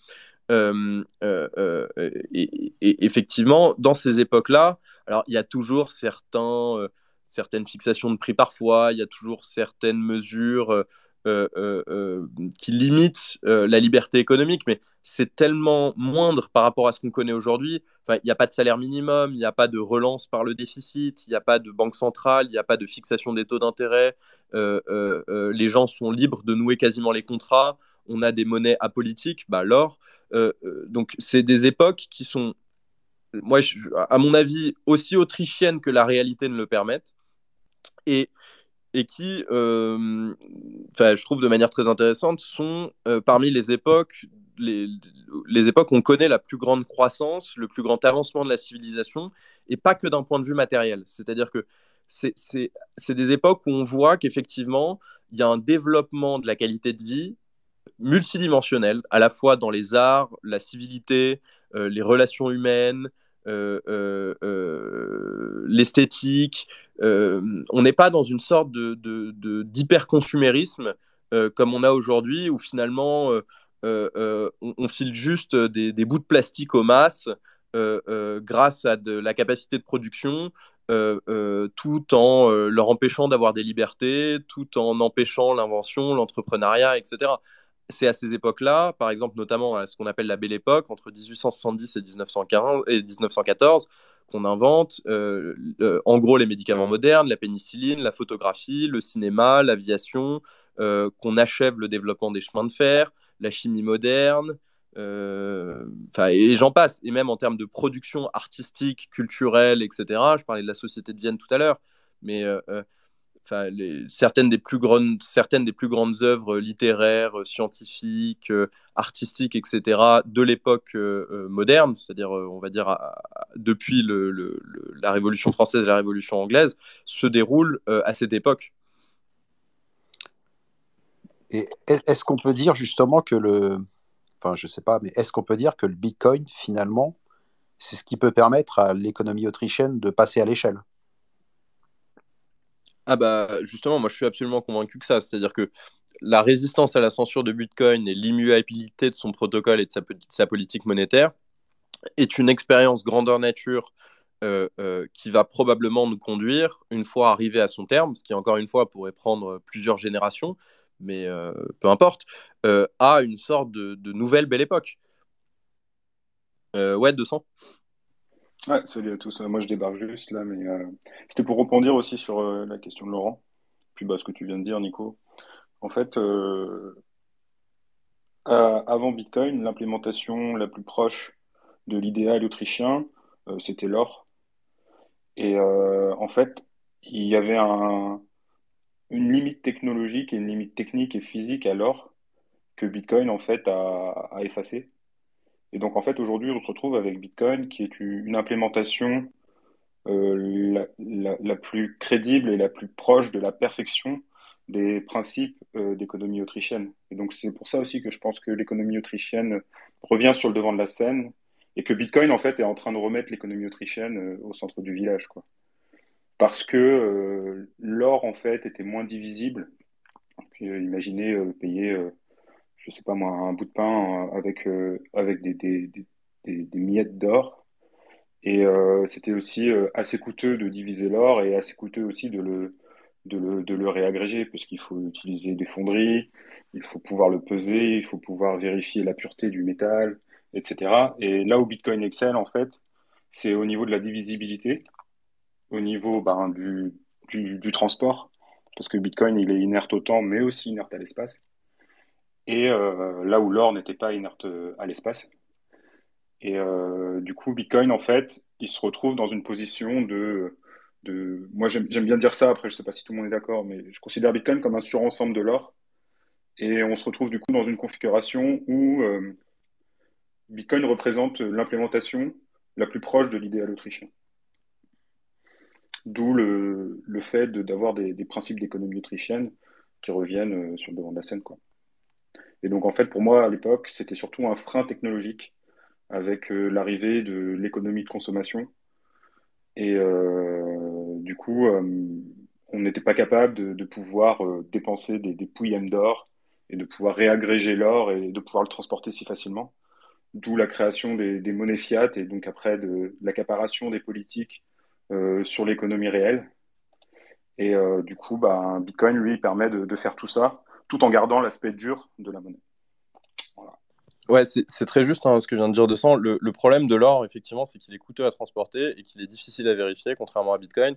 Euh, euh, euh, et, effectivement, dans ces époques-là, alors il y a toujours certains, certaines fixations de prix parfois, il y a toujours certaines mesures qui limitent la liberté économique, mais c'est tellement moindre par rapport à ce qu'on connaît aujourd'hui. Il n'y a pas de salaire minimum, il n'y a pas de relance par le déficit, il n'y a pas de banque centrale, il n'y a pas de fixation des taux d'intérêt. les gens sont libres de nouer quasiment les contrats on a des monnaies apolitiques, bah, l'or. Euh, euh, donc, c'est des époques qui sont, moi, à mon avis, aussi autrichiennes que la réalité ne le permette. Et, et qui, euh, je trouve de manière très intéressante, sont parmi les époques, les, les époques où on connaît la plus grande croissance, le plus grand avancement de la civilisation, et pas que d'un point de vue matériel. C'est-à-dire que c'est des époques où on voit qu'effectivement, il y a un développement de la qualité de vie multidimensionnel, à la fois dans les arts, la civilité, euh, les relations humaines, euh, euh, l'esthétique. on n'est pas dans une sorte de, d'hyperconsumérisme comme on a aujourd'hui, où finalement on, file juste des, des, bouts de plastique aux masses grâce à de la capacité de production. tout en leur empêchant d'avoir des libertés, tout en empêchant l'invention, l'entrepreneuriat, etc c'est à ces époques-là, par exemple notamment à ce qu'on appelle la Belle Époque, entre 1870 et, 1915, et 1914, qu'on invente euh, en gros les médicaments modernes, la pénicilline, la photographie, le cinéma, l'aviation, euh, qu'on achève le développement des chemins de fer, la chimie moderne, euh, et j'en passe, et même en termes de production artistique, culturelle, etc. Je parlais de la Société de Vienne tout à l'heure, mais certaines, des plus grandes, certaines des plus grandes œuvres littéraires, euh, scientifiques, euh, artistiques, etc., de l'époque euh, moderne, c'est-à-dire, on va dire, depuis la Révolution française et la Révolution anglaise, se déroulent à cette époque. Et est-ce qu'on peut dire justement que le. Enfin, est-ce qu'on peut dire que le Bitcoin, finalement, c'est ce qui peut permettre à l'économie autrichienne de passer à l'échelle? Ah bah justement, moi je suis absolument convaincu que ça. C'est-à-dire que la résistance à la censure de Bitcoin et l'immuabilité de son protocole et de sa, politique monétaire est une expérience grandeur nature euh, euh, qui va probablement nous conduire, une fois arrivé à son terme, ce qui encore une fois pourrait prendre plusieurs générations, mais euh, peu importe, à une sorte de, de, nouvelle belle époque. ouais, 200. Salut à tous. Moi, je débarque juste là, mais euh, c'était pour rebondir aussi sur euh, la question de Laurent, puis bah, ce que tu viens de dire, Nico. En fait, euh, avant Bitcoin, l'implémentation la plus proche de l'idéal autrichien, c'était l'or. Et en fait, il y avait un, une limite technologique et une limite technique et physique à l'or que Bitcoin, en fait, a effacé. Et donc, en fait, aujourd'hui, on se retrouve avec Bitcoin, qui est une implémentation euh, la, plus crédible et la plus proche de la perfection des principes euh, d'économie autrichienne. Et donc, c'est pour ça aussi que je pense que l'économie autrichienne revient sur le devant de la scène et que Bitcoin, en fait, est en train de remettre l'économie autrichienne euh, au centre du village, quoi. Parce que l'or, en fait, était moins divisible. imaginez payer je sais pas moi, un bout de pain euh, avec, euh, avec des, des, des, miettes d'or. Et euh, c'était aussi assez coûteux de diviser l'or et assez coûteux aussi de le, de le, de le réagréger, parce qu'il faut utiliser des fonderies, il faut pouvoir le peser, il faut pouvoir vérifier la pureté du métal, etc. Et là où Bitcoin excelle, en fait, c'est au niveau de la divisibilité, au niveau ben, du, du, du, transport, parce que Bitcoin, il est inerte au temps, mais aussi inerte à l'espace et euh, là où l'or n'était pas inerte euh, à l'espace. Et euh, du coup, Bitcoin, en fait, il se retrouve dans une position de... moi, j'aime bien dire ça, après, je ne sais pas si tout le monde est d'accord, mais je considère Bitcoin comme un surensemble de l'or. Et on se retrouve du coup dans une configuration où Bitcoin représente l'implémentation la plus proche de l'idéal autrichien. D'où le, fait d'avoir des, des, principes d'économie autrichienne qui reviennent sur le devant de la scène. Quoi. Et donc, en fait, pour moi, à l'époque, c'était surtout un frein technologique avec l'arrivée de l'économie de consommation. Et du coup, on n'était pas capable de, pouvoir dépenser des, des d'or et de pouvoir réagréger l'or et de pouvoir le transporter si facilement. D'où la création des, monnaies fiat et donc après de, l'accaparation des politiques euh, sur l'économie réelle. Et euh, du coup, bah, Bitcoin, lui, permet de, faire tout ça tout en gardant l'aspect dur de la monnaie. Ouais, c'est très juste hein, ce que je viens de dire de ça. Le, problème de l'or, effectivement, c'est qu'il est coûteux à transporter et qu'il est difficile à vérifier, contrairement à Bitcoin.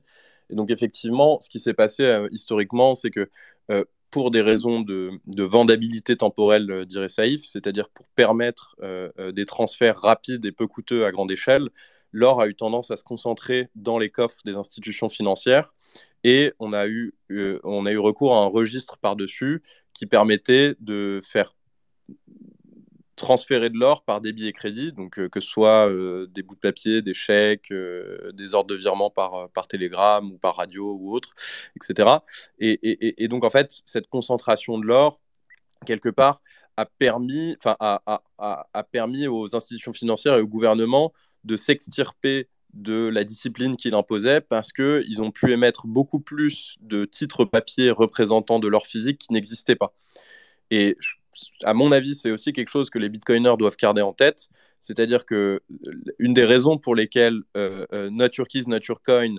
Et donc, effectivement, ce qui s'est passé euh, historiquement, c'est que pour des raisons de, vendabilité temporelle, euh, dirait Saïf, c'est-à-dire pour permettre euh, euh, des transferts rapides et peu coûteux à grande échelle, l'or a eu tendance à se concentrer dans les coffres des institutions financières et on a eu, on a eu recours à un registre par-dessus qui permettait de faire transférer de l'or par des billets crédits, donc euh, que ce soit euh, des bouts de papier, des chèques, euh, des ordres de virement par, par télégramme ou par radio ou autre, etc. Et, donc en fait, cette concentration de l'or, quelque part, a permis, enfin, a, a, permis aux institutions financières et au gouvernement de s'extirper de la discipline qu'il imposait parce qu'ils ont pu émettre beaucoup plus de titres papier représentant de l'or physique qui n'existait pas. Et à mon avis, c'est aussi quelque chose que les bitcoiners doivent garder en tête. C'est-à-dire que euh, une des raisons pour lesquelles euh, euh, Nature Keys, Coin,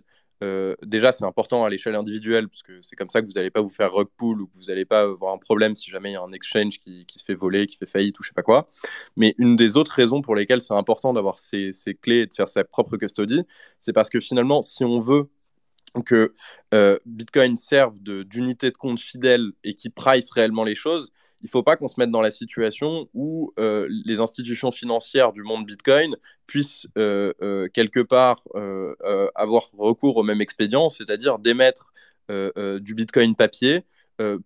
déjà c'est important à l'échelle individuelle, parce que c'est comme ça que vous n'allez pas vous faire rug pull ou que vous n'allez pas avoir un problème si jamais il y a un exchange qui, se fait voler, qui fait faillite ou je sais pas quoi. Mais une des autres raisons pour lesquelles c'est important d'avoir ces, ces, clés et de faire sa propre custody, c'est parce que finalement, si on veut que Bitcoin serve d'unité de, compte fidèle et qui price réellement les choses, il ne faut pas qu'on se mette dans la situation où euh, les institutions financières du monde Bitcoin puissent euh, euh, quelque part avoir recours au même expédient, c'est-à-dire d'émettre du Bitcoin papier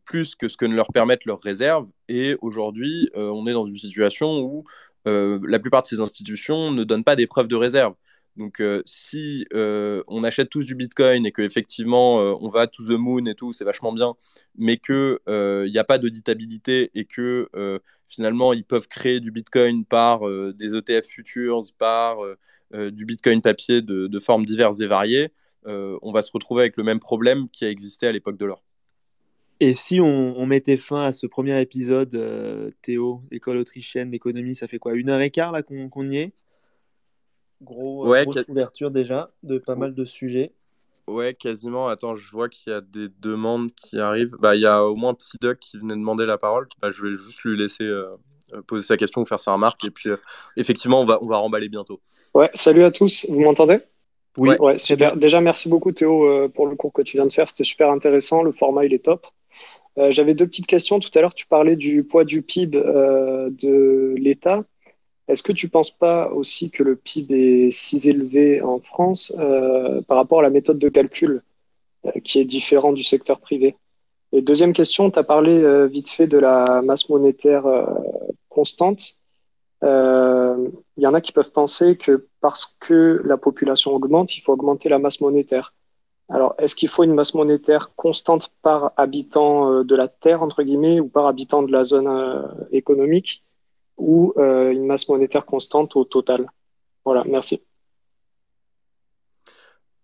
plus que ce que ne leur permettent leurs réserves. Et aujourd'hui, on est dans une situation où la plupart de ces institutions ne donnent pas des preuves de réserve. Donc, euh, si euh, on achète tous du Bitcoin et qu'effectivement euh, on va to the moon et tout, c'est vachement bien, mais qu'il n'y a pas d'auditabilité et que finalement ils peuvent créer du Bitcoin par des ETF futures, par du Bitcoin papier de, formes diverses et variées, on va se retrouver avec le même problème qui a existé à l'époque de l'or. Et si on, mettait fin à ce premier épisode, Théo, école autrichienne d'économie, ça fait quoi Une heure et quart là qu'on y est? Gros, euh, grosse ouverture déjà de pas mal de sujets. Ouais, quasiment. Attends, je vois qu'il y a des demandes qui arrivent. Bah, il y a au moins Psyduck qui venait demander la parole. Bah, je vais juste lui laisser euh, euh, poser sa question ou faire sa remarque. Et puis, effectivement, on va, on va remballer bientôt. Ouais, salut à tous. Vous m'entendez? Oui, ouais, super. Déjà, merci beaucoup Théo pour le cours que tu viens de faire. C'était super intéressant. Le format, il est top. J'avais deux petites questions. Tout à l'heure, tu parlais du poids du PIB de l'État. Est-ce que tu ne penses pas aussi que le PIB est si élevé en France euh, par rapport à la méthode de calcul euh, qui est différente du secteur privé? Et deuxième question, tu as parlé euh, vite fait de la masse monétaire constante. Il y en a qui peuvent penser que parce que la population augmente, il faut augmenter la masse monétaire. Alors, est-ce qu'il faut une masse monétaire constante par habitant de la Terre, entre guillemets, ou par habitant de la zone économique? Ou euh, une masse monétaire constante au total. Voilà, merci.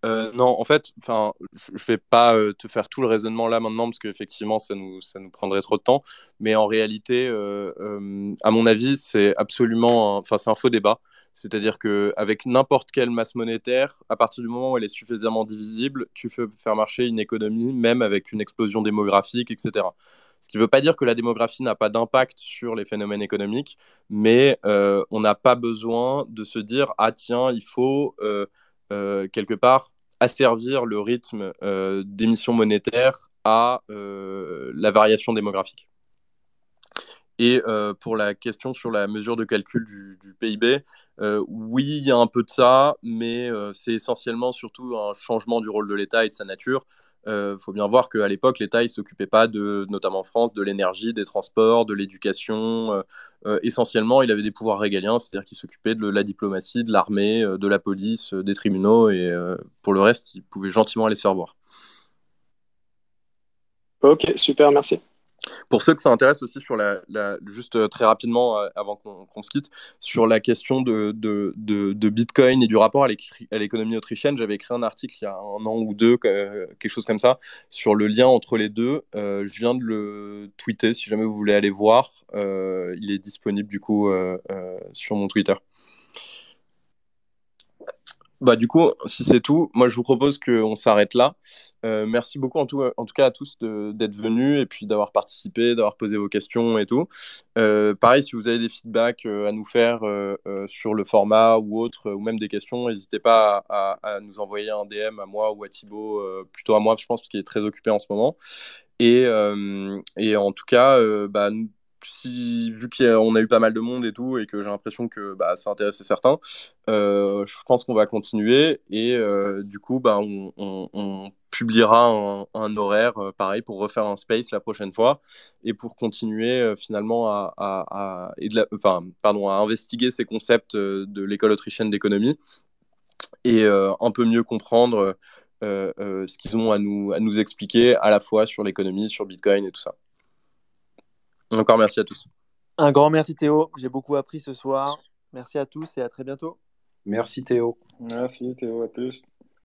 Euh, non, en fait, enfin, je vais pas euh, te faire tout le raisonnement là maintenant parce qu'effectivement, ça nous, ça nous prendrait trop de temps. Mais en réalité, à mon avis, c'est absolument, enfin, c'est un faux débat. C'est-à-dire qu'avec n'importe quelle masse monétaire, à partir du moment où elle est suffisamment divisible, tu peux faire marcher une économie, même avec une explosion démographique, etc. Ce qui ne veut pas dire que la démographie n'a pas d'impact sur les phénomènes économiques, mais euh, on n'a pas besoin de se dire ah tiens, il faut euh, euh, quelque part asservir le rythme d'émission monétaire à la variation démographique. Et pour la question sur la mesure de calcul du, du PIB, oui, il y a un peu de ça, mais c'est essentiellement surtout un changement du rôle de l'État et de sa nature. Il euh, faut bien voir qu'à l'époque, l'État ne s'occupait pas, de, notamment en France, de l'énergie, des transports, de l'éducation. Euh, euh, essentiellement, il avait des pouvoirs régaliens, c'est-à-dire qu'il s'occupait de la diplomatie, de l'armée, de la police, des tribunaux, et pour le reste, il pouvait gentiment aller se faire voir. Ok, super, merci. Pour ceux que ça intéresse aussi sur la, juste euh, très rapidement euh, avant qu'on se quitte, sur la question de, de, de, Bitcoin et du rapport à l'économie autrichienne, j'avais écrit un article il y a un an ou deux, quelque chose comme ça, sur le lien entre les deux. Euh, je viens de le tweeter si jamais vous voulez aller voir. il est disponible du coup sur mon Twitter. Bah, du coup, si c'est tout, moi je vous propose qu'on s'arrête là. Euh, merci beaucoup en tout, cas à tous d'être venus et puis d'avoir participé, d'avoir posé vos questions et tout. Euh, pareil, si vous avez des feedbacks euh, à nous faire sur le format ou autre, ou même des questions, n'hésitez pas à, nous envoyer un DM à moi ou à Thibaut, plutôt à moi, je pense, parce qu'il est très occupé en ce moment. Et, et en tout cas, bah, vu qu'on a, eu pas mal de monde et tout, et que j'ai l'impression que bah, ça intéressait certains, euh, je pense qu'on va continuer. Et euh, du coup, bah, on, publiera un, horaire euh, pareil pour refaire un space la prochaine fois et pour continuer finalement à, investiguer ces concepts de l'école autrichienne d'économie et un peu mieux comprendre ce qu'ils ont à nous expliquer à la fois sur l'économie, sur Bitcoin et tout ça. Encore merci à tous. Un grand merci Théo, j'ai beaucoup appris ce soir. Merci à tous et à très bientôt. Merci Théo. Merci Théo, à plus.